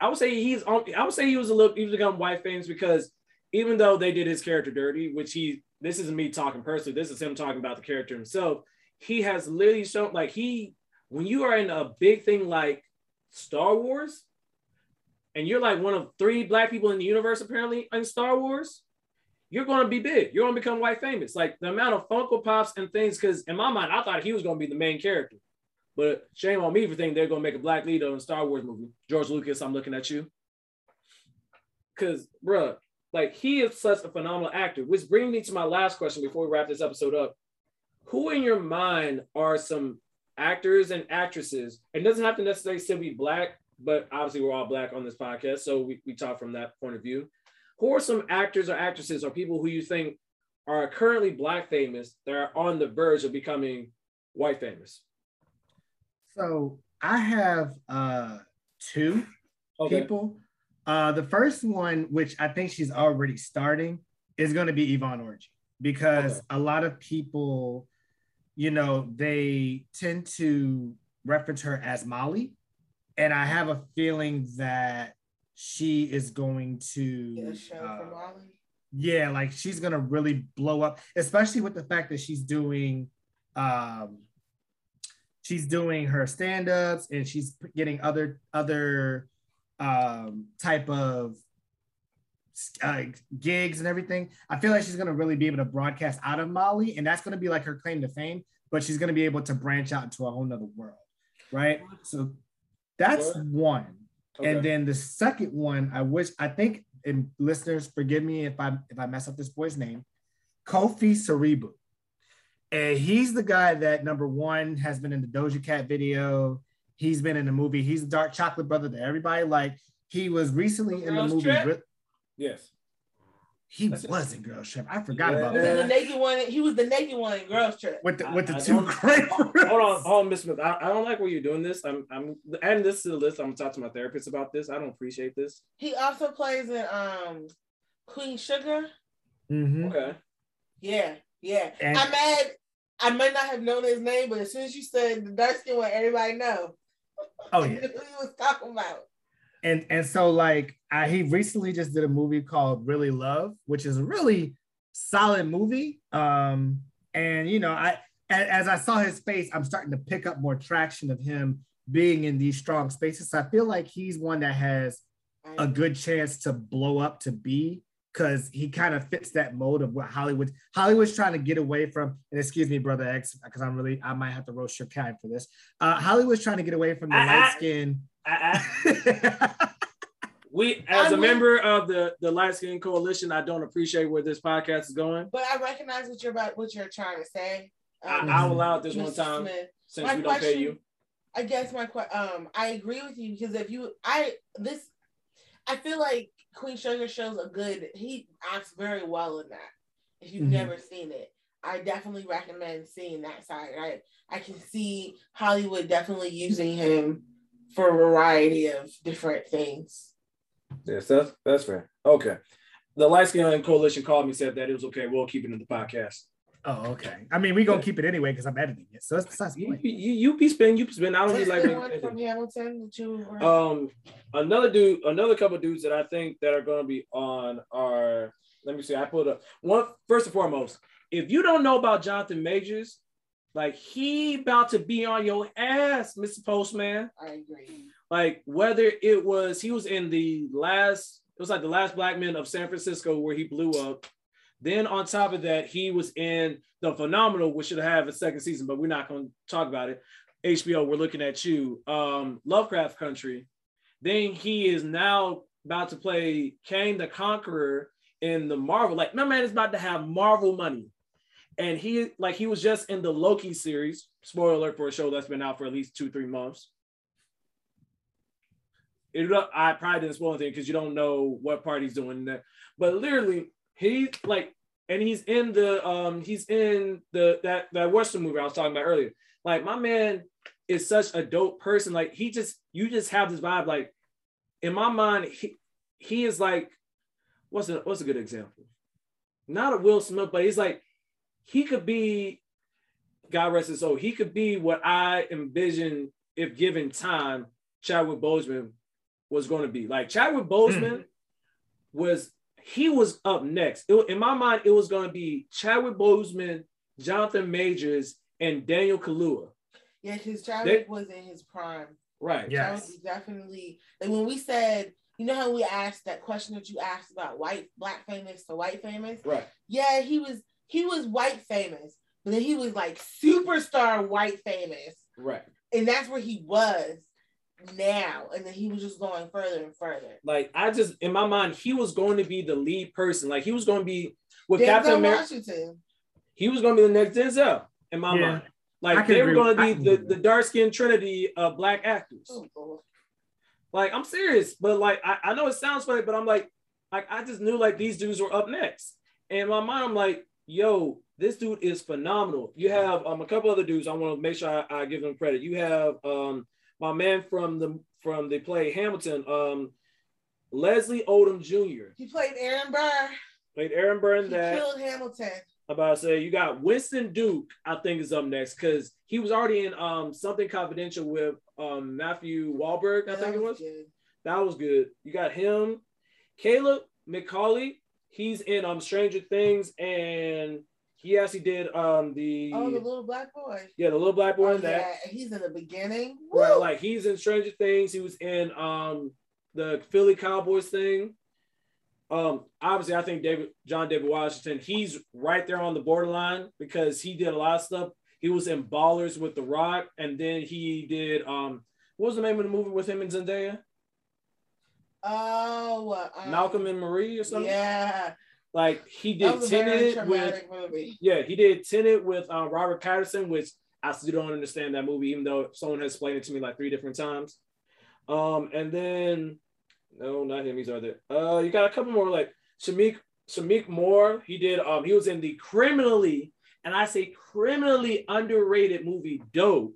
I would say he's on. I would say he was a little. He's become white famous because even though they did his character dirty, which he. This isn't me talking personally. This is him talking about the character himself. He has literally shown like he when you are in a big thing like Star Wars, and you're like one of three black people in the universe apparently in Star Wars, you're going to be big. You're going to become white famous. Like the amount of Funko Pops and things, because in my mind, I thought he was going to be the main character. But shame on me for thinking they're going to make a black leader in a Star Wars movie. George Lucas, I'm looking at you. Because, bruh, like he is such a phenomenal actor, which brings me to my last question before we wrap this episode up. Who in your mind are some actors and actresses? It doesn't have to necessarily still be black, but obviously we're all black on this podcast, so we, we talk from that point of view. Who are some actors or actresses or people who you think are currently black famous that are on the verge of becoming white famous? So I have uh two Okay. people. Uh the first one, which I think she's already starting, is going to be Yvonne Orji because a lot of people, you know, they tend to reference her as Molly. And I have a feeling that she is going to Get a show uh, yeah like she's gonna really blow up especially with the fact that she's doing um she's doing her stand-ups and she's getting other other um type of uh, gigs and everything. I feel like she's gonna really be able to broadcast out of molly and that's gonna be like her claim to fame but she's gonna be able to branch out into a whole nother world right? So that's Sure. one Okay. and then the second one, I wish I think, and listeners, forgive me if I if I mess up this boy's name, Kofi Siriboe. And he's the guy that number one has been in the Doja Cat video. He's been in the movie. He's the dark chocolate brother that everybody like. He was recently in the movie. Yes. He was in Girls Trip. I forgot Yeah. about He was the that. naked one. He was the naked one in Girls Trip. With the with the I two don't- great. Hold on, hold on, Miss Smith. I, I don't like where you're doing this. I'm I'm adding this to the list. I'm gonna talk to my therapist about this. I don't appreciate this. He also plays in um Queen Sugar. Mhm. Okay. Yeah, yeah. And- I'm mad. I might not have known his name, but as soon as you said the dark skin one, everybody know. Oh I yeah. knew who he was talking about. And and so like I, he recently just did a movie called Really Love, which is a really solid movie. Um, and you know, I as I saw his face, I'm starting to pick up more traction of him being in these strong spaces. So I feel like he's one that has a good chance to blow up to be because he kind of fits that mode of what Hollywood Hollywood's trying to get away from. And excuse me, brother X, because I'm really I might have to roast your kind for this. Uh, Hollywood's trying to get away from the I- light skin. We, as a member of the the Light Skin Coalition, I don't appreciate where this podcast is going. But I recognize what you're about, what you're trying to say. I, Um, I'll allow it this one time Smith. since My we don't pay you. I guess my um I agree with you because if you I this I feel like Queen Sugar shows a good he acts very well in that. If you've Mhm. never seen it, I definitely recommend seeing that side. I I can see Hollywood definitely using him for a variety of different things. Yes, that's that's fair. Okay. The Light Skin Coalition called me said that it was okay. We'll keep it in the podcast. Oh, okay. I mean, we're gonna keep it anyway because I'm editing it, so that's besides the You, you, you be spin, you be spin. I don't What's be like. the one from Hamilton that you were- Um, another dude, another couple dudes that I think that are going to be on are. Let me see. I pulled up one first and foremost. If you don't know about Jonathan Majors, like he about to be on your ass, Mr. Postman. I agree. Like whether it was he was in the last, it was like the last Black Men of San Francisco where he blew up. Then on top of that, he was in the Phenomenal, which should have a second season, but we're not going to talk about it. HBO, we're looking at you. Um, Lovecraft Country. Then he is now about to play Kang the Conqueror in the Marvel. Like, my man is about to have Marvel money. And he like he was just in the Loki series. Spoiler alert for a show that's been out for at least two, three months. It, I probably didn't spoil anything because you don't know what part he's doing that. But literally, he like, and he's in the um, he's in the that that Western movie I was talking about earlier. Like, my man is such a dope person. Like, he just you just have this vibe. Like, in my mind, he he is like, what's a what's a good example? Not a Will Smith, but he's like, he could be, God rest his soul, he could be what I envision if given time, Chadwick Boseman was going to be. Like Chadwick hmm. Boseman was he was up next. It- in my mind, it was going to be Chadwick Boseman, Jonathan Majors, and Daniel Kaluuya. Yeah, because Chadwick was in his prime. Right. Chadwick definitely like when we said, you know how we asked that question that you asked about white, black famous to white famous. Right. Yeah, he was he was white famous, but then he was like superstar white famous, Right. and that's where he was now. And then he was just going further and further. Like I just in my mind, he was going to be the lead person. Like he was going to be with Denzel Captain America. Washington. He was going to be the next Denzel in my Yeah. mind. Like they were going to be the, the dark skinned trinity of black actors. Oh, Like I'm serious, but like I, I know it sounds funny, but I'm like, like I just knew like these dudes were up next. And my mind, I'm like, yo, this dude is phenomenal. You have um a couple other dudes. I want to make sure I, I give them credit. You have um my man from the from the play Hamilton, um Leslie Odom Jr. He played Aaron Burr. played Aaron Burr in He that. killed Hamilton. I'm about to say you got Winston Duke, I think is up next because he was already in um something confidential with um Matthew Wahlberg, I think it was. good. That was good. You got him, Caleb McCauley. He's in um Stranger Things, and he actually did um the, Oh, the little black boy. yeah the little black boy Oh, in that. yeah, he's in the beginning. Right, Woo! like he's in Stranger Things. He was in um the Philly Cowboys thing. Um, obviously, I think David John David Washington, he's right there on the borderline because he did a lot of stuff. He was in Ballers with The Rock, and then he did um, what was the name of the movie with him and Zendaya? Oh, um, Malcolm and Marie or something. Yeah, Like he did Tenet with movie. yeah, he did Tenet with uh, Robert Pattinson, which I still don't understand that movie, even though someone has explained it to me like three different times. Um, and then no, not him. He's there. Uh, you got a couple more like Shameik Shameik Moore. He did. Um, he was in the criminally, and I say criminally underrated movie Dope.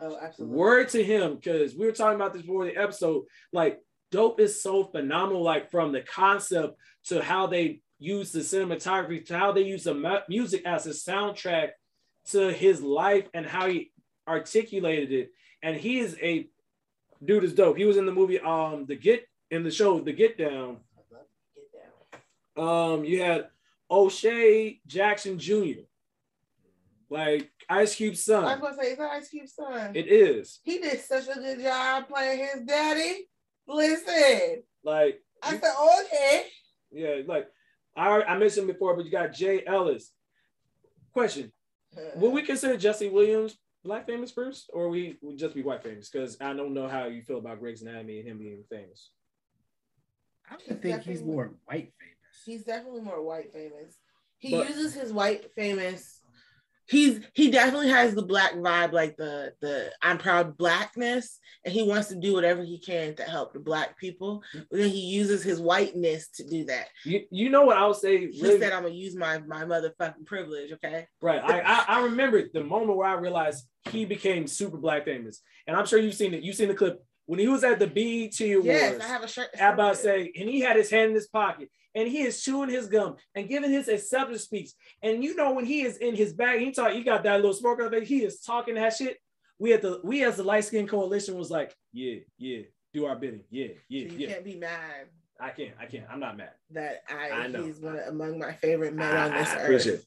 Oh, absolutely. Word to him, because we were talking about this before the episode. Like, dope is so phenomenal, like from the concept to how they use the cinematography, to how they use the music as a soundtrack to his life and how he articulated it. And he is a dude is dope. He was in the movie, um, the Get in the show, The Get Down. Get down. Um, you had O'Shea Jackson Jr. Like Ice Cube's son. I was gonna say, is that Ice Cube's son? It is. He did such a good job playing his daddy. Listen, Like I said, okay. Yeah, like I I mentioned before, but you got Jay Ellis. Question: uh-huh. Will we consider Jesse Williams black famous first, or we would just be white famous? Because I don't know how you feel about Grey's Anatomy and him being famous. I would think he's more white famous. He's definitely more white famous. He But- uses his white famous. He's he definitely has the black vibe, like the the I'm proud blackness, and he wants to do whatever he can to help the black people. But then he uses his whiteness to do that. You you know what I would say? He really- said, "I'm gonna use my my motherfucking privilege." Okay. Right. I, I I remember the moment where I realized he became super black famous, and I'm sure you've seen it. You've seen the clip when he was at the BET Awards. Yes, I have a shirt. I about say, and he had his hand in his pocket, and he is chewing his gum and giving his acceptance speech. And you know when he is in his bag, he talk, he got that little smoke on the he is talking that shit. We at the we as the light skin coalition was like, yeah, yeah, do our bidding, yeah, yeah, So you yeah. can't be mad I can't, I can't, I'm not mad. that I, I know. he's one of, among my favorite men I, on this I earth. appreciate it.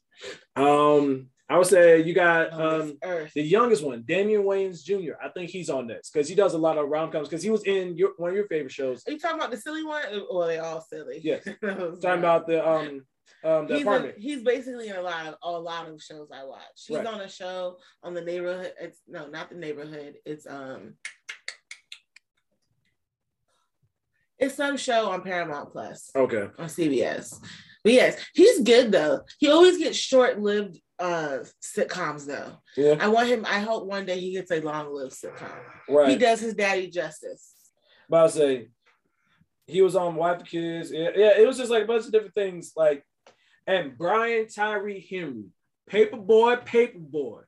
Um, I would say you got um the youngest one, Damon Wayans Jr. I think he's on next because he does a lot of rom coms because he was in your one of your favorite shows. Are you talking about the silly one? Or they all silly? Yes. Talking are- about the um um the he's, apartment. in- he's basically in a lot of a lot of shows I watch. He's Right. on a show on the neighborhood. It's no, not the neighborhood. It's um, it's some show on Paramount Plus Okay. on CBS. But yes, he's good though. He always gets short-lived uh sitcoms though. Yeah. I want him. I hope one day he gets a long-lived sitcom. Right. He does his daddy justice. But I say he was on Wife the Kids. Yeah, yeah, it was just like a bunch of different things. Like, and Brian Tyree Henry, Paperboy, Paperboy,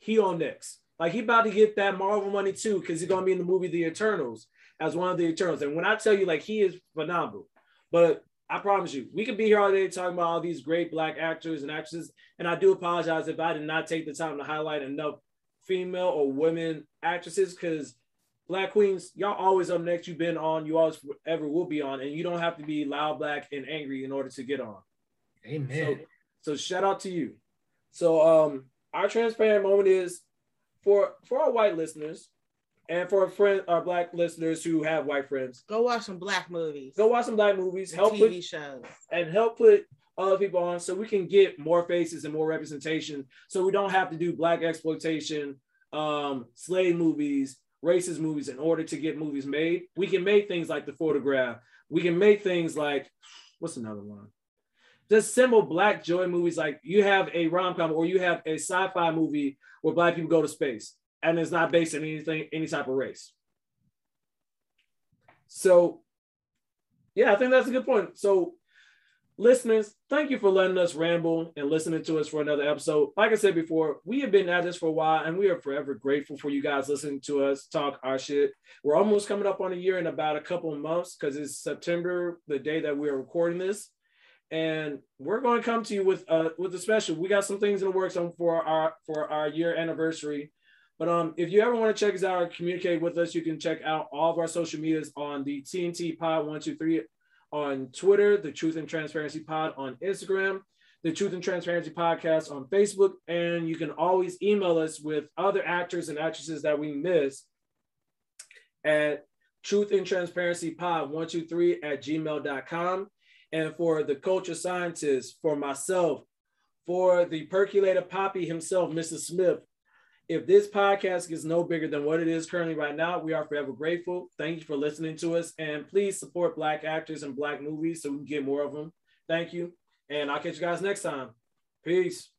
he on next. Like he about to get that Marvel money too, because he's gonna be in the movie The Eternals as one of the Eternals. And when I tell you, like, he is phenomenal. But I promise you, we could be here all day talking about all these great black actors and actresses. And I do apologize if I did not take the time to highlight enough female or women actresses because Black Queens, y'all always up next. You've been on, you always ever will be on, and you don't have to be loud, black, and angry in order to get on. Amen. So, so shout out to you. So um our transparent moment is for for our white listeners and for our friend our black listeners who have white friends. Go watch some black movies. Go watch some black movies, help TV put, shows. and help put other people on so we can get more faces and more representation so we don't have to do black exploitation um slave movies racist movies in order to get movies made we can make things like the photograph we can make things like what's another one just simple black joy movies like you have a rom-com or you have a sci-fi movie where black people go to space and it's not based on anything any type of race so yeah i think that's a good point so listeners, thank you for letting us ramble and listening to us for another episode. Like I said before, we have been at this for a while and we are forever grateful for you guys listening to us talk our shit. We're almost coming up on a year in about a couple of months because it's September, the day that we are recording this. And we're going to come to you with uh with a special. We got some things in the works on for our for our year anniversary. But um, if you ever want to check us out or communicate with us, you can check out all of our social medias on the TNT Pod One Two Three on Twitter, the Truth and Transparency Pod on Instagram, the Truth and Transparency Podcast on Facebook, and you can always email us with other actors and actresses that we miss at Truth and Transparency Pod 123 at gmail.com. And for the culture scientist, for myself, for the percolator poppy himself, Mr. Smith, if this podcast gets no bigger than what it is currently right now, we are forever grateful. Thank you for listening to us. And please support Black actors and Black movies so we can get more of them. Thank you. And I'll catch you guys next time. Peace.